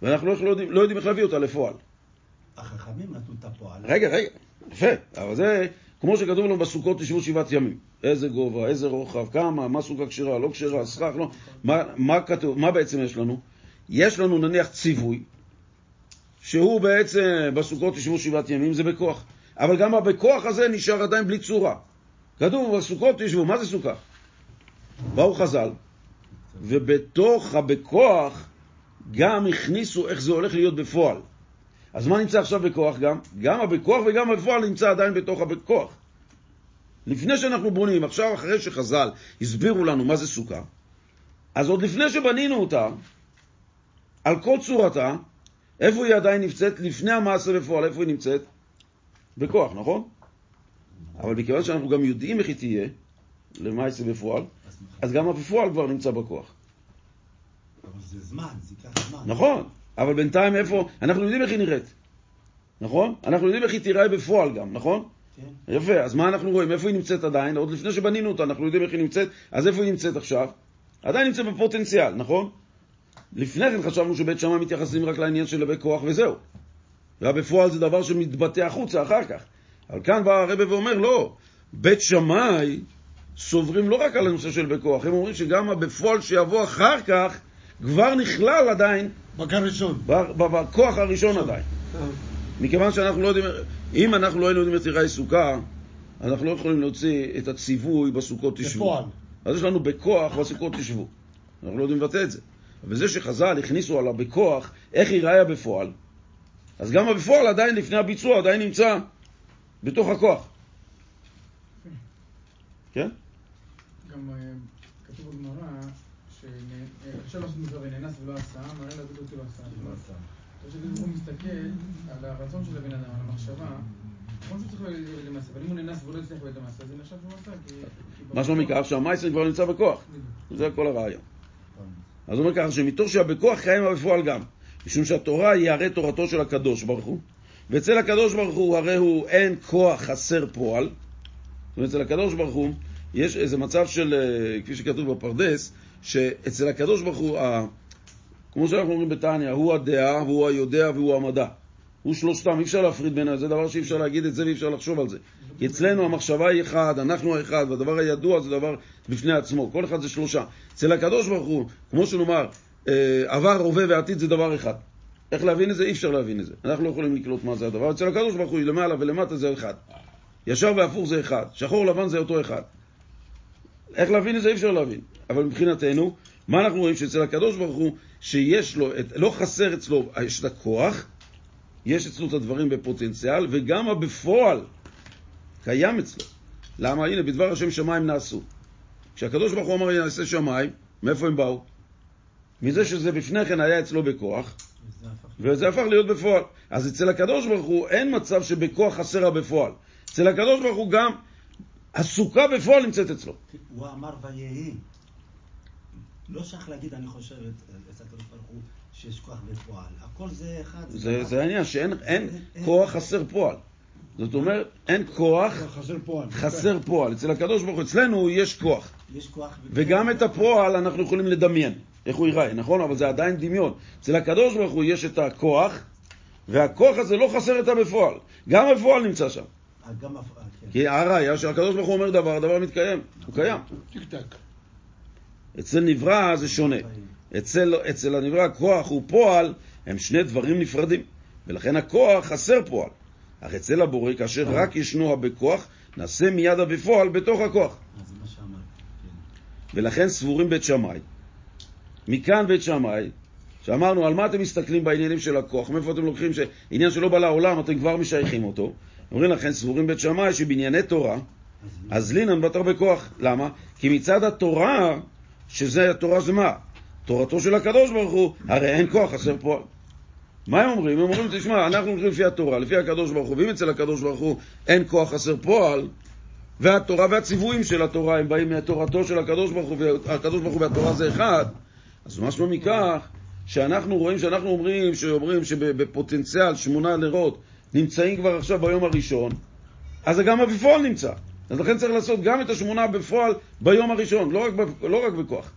ואנחנו לא יודעים, לא יודעים איך להביא אותה לפועל. החכמים נתנו את הפועל. רגע, רגע, יפה, אבל זה כמו שכתוב לנו בסוכות תשבו שבעת ימים. איזה גובה, איזה רוחב, כמה, מה סוג הכשרה, לא כשרה, סכך, לא. מה, מה כתוב, מה בעצם יש לנו? יש לנו נניח ציווי, שהוא בעצם בסוכות תשבו שבעת ימים, זה בכוח. אבל גם הבכוח הזה נשאר עדיין בלי צורה. כתוב בסוכות תשבו, מה זה סוכה? באו חז"ל, ובתוך הבכוח גם הכניסו איך זה הולך להיות בפועל. אז מה נמצא עכשיו בכוח גם? גם הבכוח וגם הבפועל נמצא עדיין בתוך הבכוח. לפני שאנחנו בונים, עכשיו אחרי שחז"ל הסבירו לנו מה זה סוכה, אז עוד לפני שבנינו אותה, על כל צורתה, איפה היא עדיין נמצאת? לפני המעשה בפועל, איפה היא נמצאת? בכוח, נכון? אבל מכיוון שאנחנו גם יודעים איך היא תהיה, למעשה בפועל, אז גם הבפועל כבר נמצא בכוח. אבל זה זמן, זה ייקח זמן. נכון, אבל בינתיים איפה, אנחנו יודעים איך היא נראית, נכון? אנחנו יודעים איך היא תיראה בפועל גם, נכון? כן. יפה, אז מה אנחנו רואים? איפה היא נמצאת עדיין? עוד לפני שבנינו אותה, אנחנו יודעים איך היא נמצאת, אז איפה היא נמצאת עכשיו? עדיין נמצאת בפוטנציאל, נכון? לפני כן חשבנו שבית שמאי מתייחסים רק לעניין של לבי כוח וזהו. והבפועל זה דבר שמתבטא החוצה אחר כך. אבל כאן בא הרב ואומר, לא, בית שמאי סוברים לא רק על הנושא של בכוח, הם אומרים שגם הבפועל שיבוא אחר כך כבר נכלל עדיין בגל ראשון. ב- ב- בכוח הראשון עדיין. מכיוון שאנחנו לא יודעים, אם אנחנו לא היינו יודעים את תיראי סוכה, אנחנו לא יכולים להוציא את הציווי בסוכות תשבו. בפועל. אז יש לנו בכוח בסוכות תשבו. אנחנו לא יודעים לבטא את זה. וזה שחז"ל הכניסו עליו בכוח, איך ייראה בפועל, אז גם הבפועל עדיין לפני הביצוע, עדיין נמצא בתוך הכוח. כן? גם אה, כתוב בגמרא, שאפשר לעשות מצווה ונאנס ולא עשה, מראה להגיד אותי לא עשה. לא עשה. אני חושב שהוא מסתכל על הרצון של הבן אדם, על המחשבה, שהוא צריך להגיד למעשה, אבל אם הוא נאנס והוא הצליח להגיד למעשה, זה נחשב שהוא עשה, כי... כי מה שלא מכך שהמייסר כבר נמצא בכוח. זה כל הרעיון. אז הוא אומר ככה, שמתוך שהבכוח קיים הבפועל גם. משום שהתורה היא הרי תורתו של הקדוש ברוך הוא, ואצל הקדוש ברוך הוא הרי הוא אין כוח חסר פועל. זאת אומרת, אצל הקדוש ברוך הוא יש איזה מצב של, אה, כפי שכתוב בפרדס, שאצל הקדוש ברוך הוא, כמו שאנחנו אומרים בתניא, הוא הדעה, והוא היודע והוא המדע. הוא שלושתם, אי אפשר להפריד ביניהם, זה דבר שאי אפשר להגיד את זה ואי אפשר לחשוב על זה. כי אצלנו המחשבה היא אחד, אנחנו האחד, והדבר הידוע זה דבר בפני עצמו, כל אחד זה שלושה. אצל הקדוש ברוך הוא, כמו שנאמר, אה, עבר, הווה ועתיד זה דבר אחד. איך להבין את זה? אי אפשר להבין את זה. אנחנו לא יכולים לקלוט מה זה הדבר. אצל הקדוש ברוך הוא, למעלה ולמטה זה אחד. ישר והפוך זה אחד. שחור לבן זה אותו אחד. איך להבין את זה? אי אפשר להבין. אבל מבחינתנו, מה אנחנו רואים? שאצל הקדוש ברוך הוא, שיש לו, את, לא חסר אצלו, יש את הכוח, יש אצלו את הדברים בפוטנציאל, וגם הבפועל קיים אצלו. למה? הנה, בדבר השם שמיים נעשו. כשהקדוש ברוך הוא אמר יעשה שמיים, מאיפה הם באו? מזה שזה לפני כן היה אצלו בכוח, וזה וזה הפך להיות בפועל. אז אצל הקדוש ברוך הוא אין מצב שבכוח חסר הבפועל. אצל הקדוש ברוך הוא גם הסוכה בפועל נמצאת אצלו. הוא אמר ויהי. לא שייך להגיד, אני חושב, אצל הקדוש ברוך הוא, שיש כוח בפועל. הכל זה אחד. זה, זה העניין, שאין אין כוח חסר פועל. זאת אומרת, אין כוח חסר פועל. חסר פועל. אצל הקדוש ברוך הוא, אצלנו יש כוח. יש כוח... וגם את הפועל אנחנו יכולים לדמיין, איך הוא ייראה, נכון? אבל זה עדיין דמיון. אצל הקדוש ברוך הוא יש את הכוח, והכוח הזה לא חסר את הבפועל. גם הפועל נמצא שם. אה, גם... כן. כי הראיה שהקדוש ברוך הוא אומר דבר, הדבר מתקיים. הוא קיים. טיק טק. אצל נברא זה שונה. אצל, אצל הנברא כוח ופועל הם שני דברים נפרדים, ולכן הכוח חסר פועל. אך אצל הבורא, כאשר רק ישנו הבכוח, נעשה מיד הבפועל בתוך הכוח. אה. כן. ולכן סבורים בית שמאי. מכאן בית שמאי, שאמרנו, על מה אתם מסתכלים בעניינים של הכוח? מאיפה אתם לוקחים שעניין שלא בא לעולם, אתם כבר משייכים אותו? אומרים לכן, סבורים בית שמאי שבענייני תורה, אז לינן בתר בכוח. למה? כי מצד התורה, שזה, התורה זה מה? תורתו של הקדוש ברוך הוא, הרי אין כוח, חסר פועל. מה הם אומרים? הם אומרים, תשמע, אנחנו הולכים לפי התורה, לפי הקדוש ברוך הוא, ואם אצל הקדוש ברוך הוא אין כוח, חסר פועל, והתורה והציוויים של התורה הם באים מתורתו של הקדוש ברוך הוא, והקדוש ברוך הוא והתורה זה אחד, אז משמע מכך שאנחנו רואים, שאנחנו אומרים, שאומרים שבפוטנציאל שמונה נרות נמצאים כבר עכשיו ביום הראשון, אז גם בפועל נמצא. אז לכן צריך לעשות גם את השמונה בפועל ביום הראשון, לא רק, לא רק בכוח.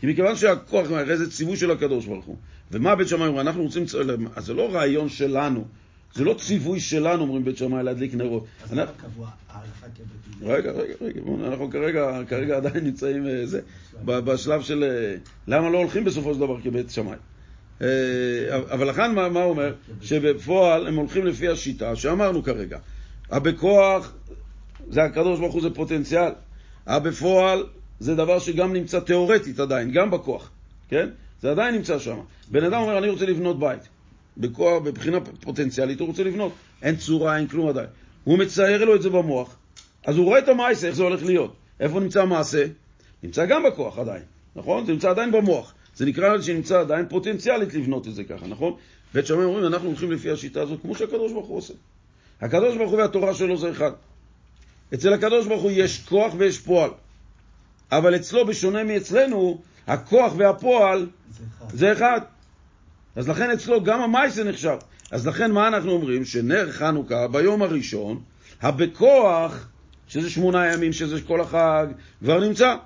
כי מכיוון שהכוח, הרי זה ציווי של הקדוש ברוך הוא. ומה בית שמאי אומר? אנחנו רוצים, אז זה לא רעיון שלנו, זה לא ציווי שלנו, אומרים בית שמאי, להדליק נרות. אז אנחנו- למה קבוע ההלכה כבית? רגע, רגע, רגע, אנחנו כרגע, כרגע עדיין נמצאים אה, זה, בשלב של אה, למה לא הולכים בסופו של דבר כבית שמאי. אה, אבל מה, מה הוא אומר? שבפועל הם הולכים לפי השיטה שאמרנו כרגע. הבכוח זה הקדוש ברוך הוא זה פוטנציאל. הבפועל זה דבר שגם נמצא תיאורטית עדיין, גם בכוח, כן? זה עדיין נמצא שם. בן אדם אומר, אני רוצה לבנות בית. בכוח, בבחינה פוטנציאלית הוא רוצה לבנות. אין צורה, אין כלום עדיין. הוא מצייר לו את זה במוח, אז הוא רואה את המעשה, איך זה הולך להיות. איפה נמצא המעשה? נמצא גם בכוח עדיין, נכון? זה נמצא עדיין במוח. זה נקרא שנמצא עדיין פוטנציאלית לבנות את זה ככה, נכון? בית שמאי אומרים, אנחנו הולכים לפי השיטה הזאת כמו שהקדוש ברוך הוא עושה. הקדוש ברוך הוא והתורה שלו זה אחד. אצל הקדוש ברוך הוא יש כוח ויש פועל. אבל אצלו, בשונה מאצלנו, הכוח והפועל זה אחד. זה אחד. אז לכן אצלו גם המייסה נחשב. אז לכן מה אנחנו אומרים? שנר חנוכה ביום הראשון, הבכוח, שזה שמונה ימים, שזה כל החג, כבר נמצא.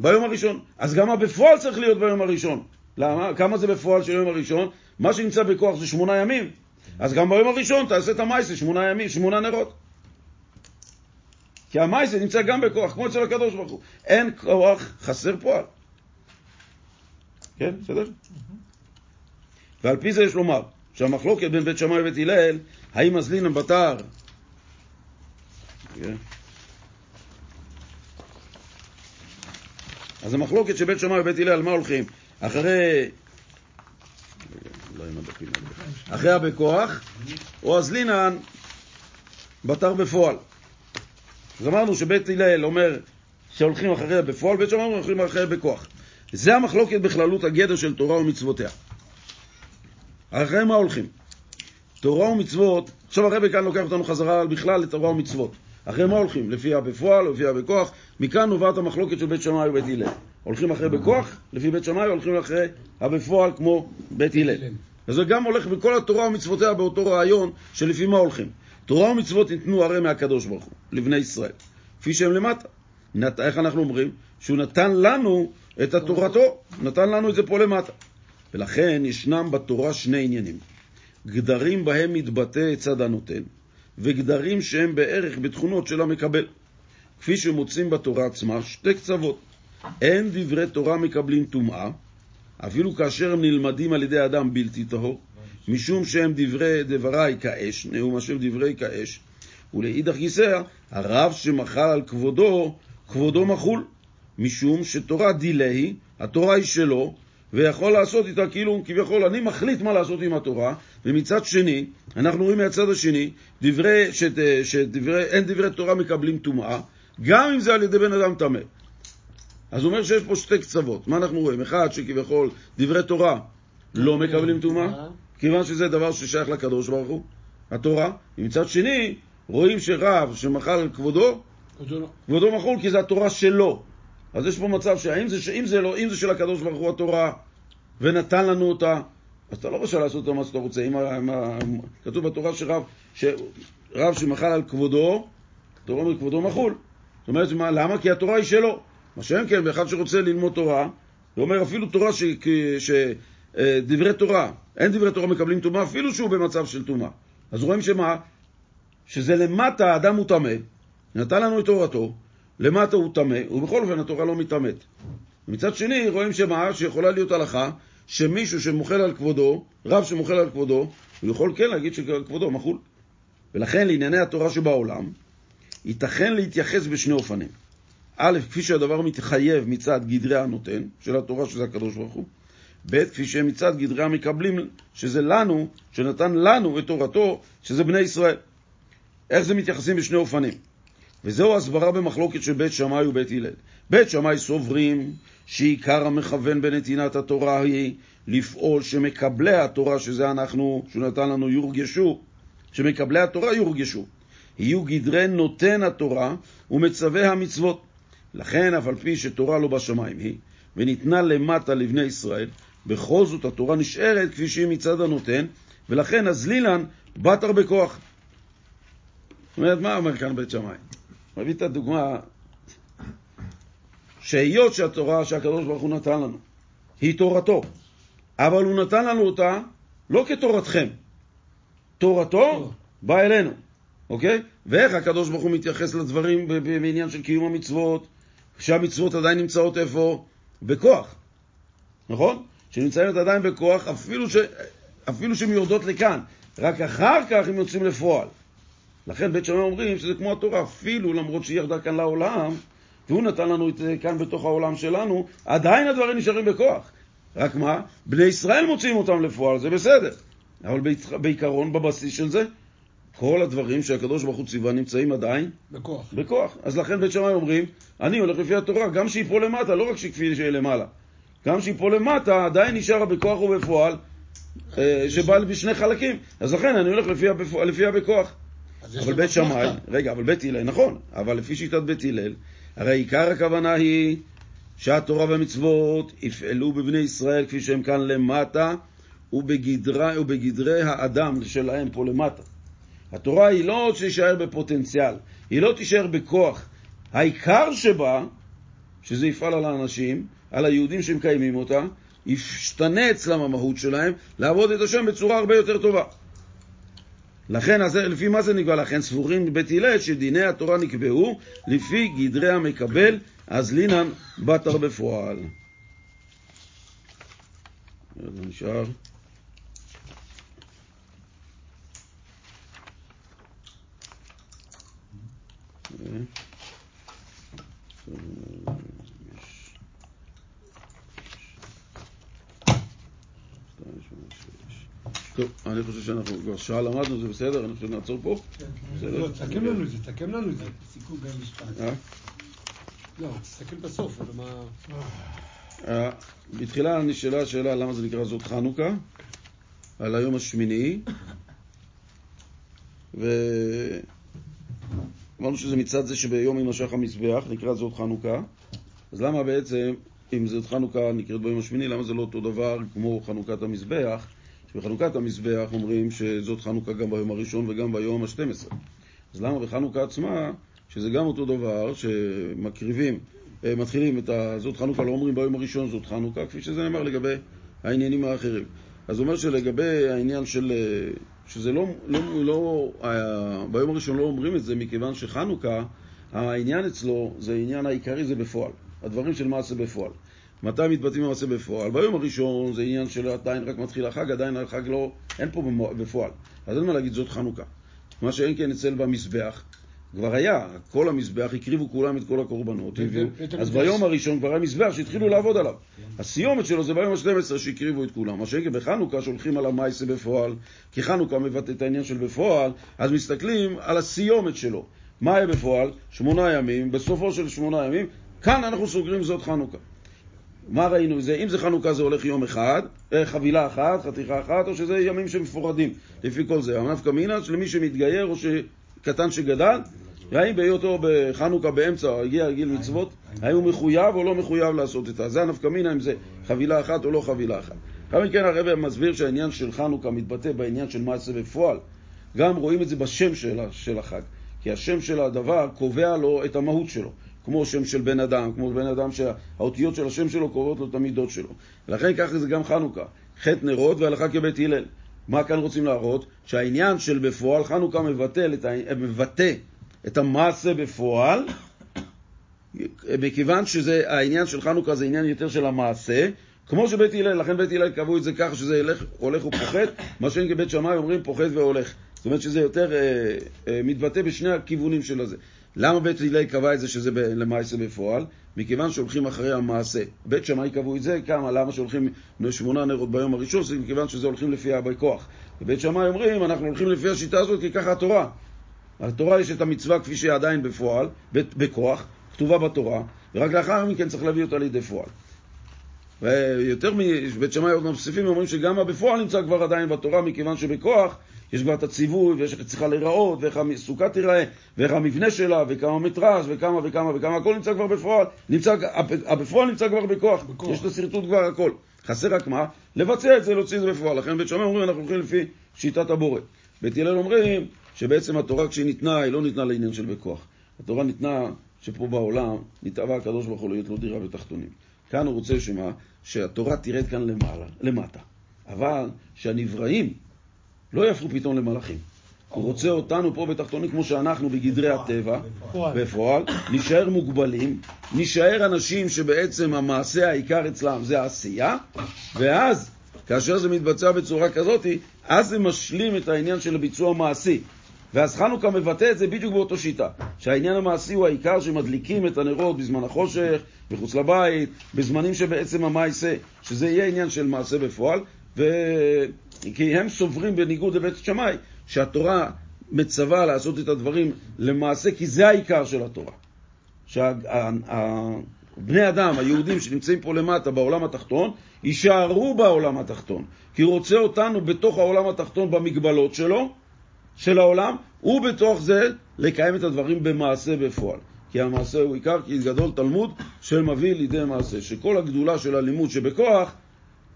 ביום הראשון. אז גם הבפועל צריך להיות ביום הראשון. למה? כמה זה בפועל של יום הראשון? מה שנמצא בכוח זה שמונה ימים. אז גם ביום הראשון תעשה את המייסה, שמונה ימים, שמונה נרות. כי המייסה נמצא גם בכוח, כמו אצל הקדוש ברוך הוא. אין כוח, חסר פועל. כן, בסדר? ועל פי זה יש לומר שהמחלוקת בין בית שמאי ובית הלל, האם מזלינם בתר? כן. אז המחלוקת של בית שמאי ובית הלל, על מה הולכים? אחרי... לא. אחרי הבכוח, או הזלינן בתר בפועל. אז אמרנו שבית הלל אומר שהולכים אחרי בפועל, בית שמאי הולכים אחרי בכוח. זה המחלוקת בכללות הגדר של תורה ומצוותיה. אחרי מה הולכים? תורה ומצוות, עכשיו הרבי כאן לוקח אותנו חזרה בכלל לתורה ומצוות. אחרי מה הולכים? לפי הבפועל לפי הבכוח? מכאן נובעת המחלוקת של בית שמאי ובית הלל. הולכים אחרי בכוח, לפי בית שמאי, הולכים אחרי הבפועל כמו בית הלל. אז זה גם הולך בכל התורה ומצוותיה באותו רעיון שלפי מה הולכים. תורה ומצוות ניתנו הרי מהקדוש ברוך הוא, לבני ישראל, כפי שהם למטה. נת... איך אנחנו אומרים? שהוא נתן לנו את התורתו, נתן לנו את זה פה למטה. ולכן ישנם בתורה שני עניינים. גדרים בהם מתבטא צד הנותן, וגדרים שהם בערך בתכונות של המקבל. כפי שמוצאים בתורה עצמה שתי קצוות. אין דברי תורה מקבלים טומאה, אפילו כאשר הם נלמדים על ידי אדם בלתי טהור, משום שהם דברי דברי כאש, נאום השם דברי כאש, ולאידך גיסא, הרב שמחל על כבודו, כבודו מחול, משום שתורה דילי, התורה היא שלו, ויכול לעשות איתה כאילו כביכול אני מחליט מה לעשות עם התורה, ומצד שני, אנחנו רואים מהצד השני, דברי, שת, שדברי, אין דברי תורה מקבלים טומאה, גם אם זה על ידי בן אדם טמא. אז הוא אומר שיש פה שתי קצוות. מה אנחנו רואים? אחד, שכביכול דברי תורה לא מקבלים טומאה, כיוון שזה דבר ששייך לקדוש ברוך הוא, התורה. ומצד שני, רואים שרב שמחל על כבודו, כבודו לא. מחול כי זה התורה שלו. אז יש פה מצב שאם זה, אם זה, לא, אם זה של הקדוש ברוך הוא התורה ונתן לנו אותה, אז אתה לא רשאי לעשות אותה מה שאתה רוצה. אם, אם, כתוב בתורה שרב, שרב שמחל על כבודו, התורה אומר כבודו מחול. זאת אומרת, מה, למה? כי התורה היא שלו. מה שאין כן, באחד שרוצה ללמוד תורה, הוא אומר אפילו תורה ש... ש... אה, דברי תורה, אין דברי תורה מקבלים טומאה אפילו שהוא במצב של טומאה. אז רואים שמה? שזה למטה האדם הוא טמא, נתן לנו את תורתו, למטה הוא טמא, ובכל אופן התורה לא מטמאת. מצד שני, רואים שמה? שיכולה להיות הלכה שמישהו שמוחל על כבודו, רב שמוחל על כבודו, הוא יכול כן להגיד שכבודו מחול. ולכן לענייני התורה שבעולם, ייתכן להתייחס בשני אופנים. א', כפי שהדבר מתחייב מצד גדרי הנותן, של התורה שזה הקדוש ברוך הוא, ב', כפי שמצד גדרי המקבלים, שזה לנו, שנתן לנו את תורתו, שזה בני ישראל. איך זה מתייחסים בשני אופנים? וזהו הסברה במחלוקת של בית שמאי ובית הלל. בית שמאי סוברים שעיקר המכוון בנתינת התורה היא לפעול שמקבלי התורה, שזה אנחנו, שהוא נתן לנו, יורגשו, שמקבלי התורה יורגשו. יהיו גדרי נותן התורה ומצווה המצוות. לכן, אף על פי שתורה לא בשמיים היא, וניתנה למטה לבני ישראל, בכל זאת התורה נשארת כפי שהיא מצד הנותן, ולכן הזלילן בתר בכוח. זאת אומרת, מה אומר כאן בית שמאי? מביא את הדוגמה שהיות שהתורה שהקדוש ברוך הוא נתן לנו היא תורתו, אבל הוא נתן לנו אותה לא כתורתכם. תורתו באה אלינו, אוקיי? ואיך הקדוש ברוך הוא מתייחס לדברים בעניין של קיום המצוות, שהמצוות עדיין נמצאות איפה? בכוח, נכון? שנמצאות עדיין בכוח, אפילו, ש... אפילו שהן יורדות לכאן, רק אחר כך הם יוצאים לפועל. לכן בית שמאי אומרים שזה כמו התורה, אפילו למרות שהיא ירדה כאן לעולם, והוא נתן לנו את זה כאן בתוך העולם שלנו, עדיין הדברים נשארים בכוח. רק מה? בני ישראל מוציאים אותם לפועל, זה בסדר. אבל בעיקר- בעיקרון, בבסיס של זה, כל הדברים שהקדוש ברוך הוא ציווה נמצאים עדיין בכוח. בכוח. אז לכן בית שמאי אומרים, אני הולך לפי התורה, גם שהיא פה למטה, לא רק שכפי שהיא למעלה. גם שהיא פה למטה, עדיין נשארה בכוח ובפועל, אה, שבא בשני חלקים. אז לכן אני הולך לפי, הבפוע- לפי הבכוח. אבל בית שמאי. רגע, אבל בית הלל, נכון, אבל לפי שיטת בית הלל, הרי עיקר הכוונה היא שהתורה והמצוות יפעלו בבני ישראל כפי שהם כאן למטה, ובגדרי, ובגדרי האדם שלהם פה למטה. התורה היא לא תישאר בפוטנציאל, היא לא תישאר בכוח. העיקר שבה, שזה יפעל על האנשים, על היהודים שמקיימים אותה, ישתנה אצלם המהות שלהם, לעבוד את השם בצורה הרבה יותר טובה. לכן, אז לפי מה זה נקבע? לכן סבורים בבית הלל שדיני התורה נקבעו לפי גדרי המקבל, אז לינן בתר בפועל. נשאר. טוב, אני חושב שאנחנו כבר שעה למדנו, זה בסדר? אני חושב שנעצור פה? בסדר? לא, תסכם לנו את זה, תסכם לנו את זה. סיכום במשפט. אה? לא, תסתכל בסוף, אבל מה... אה, בתחילה נשאלה השאלה למה זה נקרא זאת חנוכה, על היום השמיני, ואמרנו שזה מצד זה שביום יימשך המזבח, נקרא זאת חנוכה, אז למה בעצם, אם זאת חנוכה נקראת ביום השמיני, למה זה לא אותו דבר כמו חנוכת המזבח? שבחנוכת המזבח אומרים שזאת חנוכה גם ביום הראשון וגם ביום ה-12. אז למה בחנוכה עצמה, שזה גם אותו דבר, שמקריבים, אה, מתחילים את ה... זאת חנוכה, לא אומרים ביום הראשון זאת חנוכה, כפי שזה נאמר לגבי העניינים האחרים. אז אומר שלגבי העניין של... אה, שזה לא, לא, לא, אה, ביום הראשון לא אומרים את זה, מכיוון שחנוכה, העניין אצלו, זה העניין העיקרי זה בפועל. הדברים של מעשה בפועל. מתי מתבטאים במעשה בפועל? ביום הראשון זה עניין של עדיין רק מתחיל החג, עדיין החג לא, אין פה בפועל. אז אין מה להגיד זאת חנוכה. מה שאין כן אצל במזבח, כבר היה, כל המזבח, הקריבו כולם את כל הקורבנות, הביאו, אז. ביום הראשון כבר היה מזבח שהתחילו לעבוד עליו. הסיומת שלו זה ביום ה-12 שהקריבו את כולם. מה שכן בחנוכה שהולכים על המעשה בפועל, כי חנוכה מבטא את העניין של בפועל, אז מסתכלים על הסיומת שלו. מה היה בפועל? שמונה ימים, בסופו של שמונה ימים, כאן אנחנו סוגרים זאת חנוכה. מה ראינו זה? אם זה חנוכה זה הולך יום אחד, אה, חבילה אחת, חתיכה אחת, או שזה ימים שמפורדים, לפי כל זה. הנפקא מינה שלמי שמתגייר או שקטן שגדל, האם בהיותו בחנוכה באמצע הגיע גיל מצוות, האם הוא מחויב או לא מחויב לעשות את זה. זה הנפקא מינה אם זה חבילה אחת או לא חבילה אחת. לאחר מכן הרב מסביר שהעניין של חנוכה מתבטא בעניין של מעשה בפועל. גם רואים את זה בשם של החג, כי השם של הדבר קובע לו את המהות שלו. כמו שם של בן אדם, כמו בן אדם שהאותיות של השם שלו קובעות לו את המידות שלו. ולכן ככה זה גם חנוכה. חטא נרות והלכה כבית הלל. מה כאן רוצים להראות? שהעניין של בפועל, חנוכה מבטא את, ה- מבטא את המעשה בפועל, מכיוון שזה, העניין של חנוכה זה עניין יותר של המעשה, כמו שבית הלל, לכן בית הלל קבעו את זה ככה שזה ילך, הולך ופוחת, מה שאין כבית שמאי אומרים פוחת והולך. זאת אומרת שזה יותר אה, אה, מתבטא בשני הכיוונים של הזה. למה בית הלל קבע את זה שזה למעשה בפועל? מכיוון שהולכים אחרי המעשה. בית שמאי קבעו את זה, כמה? למה שהולכים שמונה נרות ביום הראשון? זה מכיוון שזה הולכים לפי בכוח. ובית שמאי אומרים, אנחנו הולכים לפי השיטה הזאת כי ככה התורה. התורה יש את המצווה כפי שהיא עדיין בפועל, בכוח, כתובה בתורה, ורק לאחר מכן צריך להביא אותה לידי פועל. ויותר מבית שמאי עוד מוסיפים, אומרים שגם הבפועל נמצא כבר עדיין בתורה, מכיוון שבכוח יש כבר את הציווי, ויש איך היא צריכה להיראות, ואיך הסוכה תיראה, ואיך המבנה שלה, וכמה מטראז', וכמה וכמה וכמה, הכל נמצא כבר בפועל. נמצא, הבפועל נמצא כבר בכוח. בכוח. יש את השרטוט כבר הכל. חסר רק מה? לבצע את זה, להוציא את זה בפועל. לכן בית שמאי אומרים, אנחנו הולכים לפי שיטת הבורא. בית הלל אומרים שבעצם התורה כשהיא ניתנה, היא לא ניתנה לעניין של בכוח. התורה ניתנה שפה בעולם נתאווה הקדוש ברוך הוא להיות לו דירה בתחתונים. כאן הוא רוצה שמה? שהתורה תרד כאן למעלה, למטה. אבל שהנבראים לא יהפכו פתאום למלאכים. הוא רוצה אותנו פה בתחתונים כמו שאנחנו בגדרי הטבע. בפועל, נישאר מוגבלים, נישאר אנשים שבעצם המעשה העיקר אצלם זה העשייה, ואז, כאשר זה מתבצע בצורה כזאת, אז זה משלים את העניין של הביצוע המעשי. ואז חנוכה מבטא את זה בדיוק באותו שיטה, שהעניין המעשי הוא העיקר שמדליקים את הנרות בזמן החושך, מחוץ לבית, בזמנים שבעצם המעשה, שזה יהיה עניין של מעשה בפועל, ו... כי הם סוברים בניגוד לבית שמאי, שהתורה מצווה לעשות את הדברים למעשה, כי זה העיקר של התורה. שבני אדם, היהודים שנמצאים פה למטה בעולם התחתון, יישארו בעולם התחתון, כי הוא רוצה אותנו בתוך העולם התחתון במגבלות שלו, של העולם, ובתוך זה לקיים את הדברים במעשה בפועל. כי המעשה הוא עיקר, כי גדול תלמוד שמביא לידי מעשה. שכל הגדולה של הלימוד שבכוח,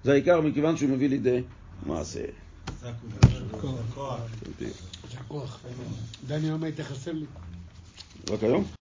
זה העיקר מכיוון שהוא מביא לידי מעשה. כוח. דני, למה היית חסר לי? רק היום?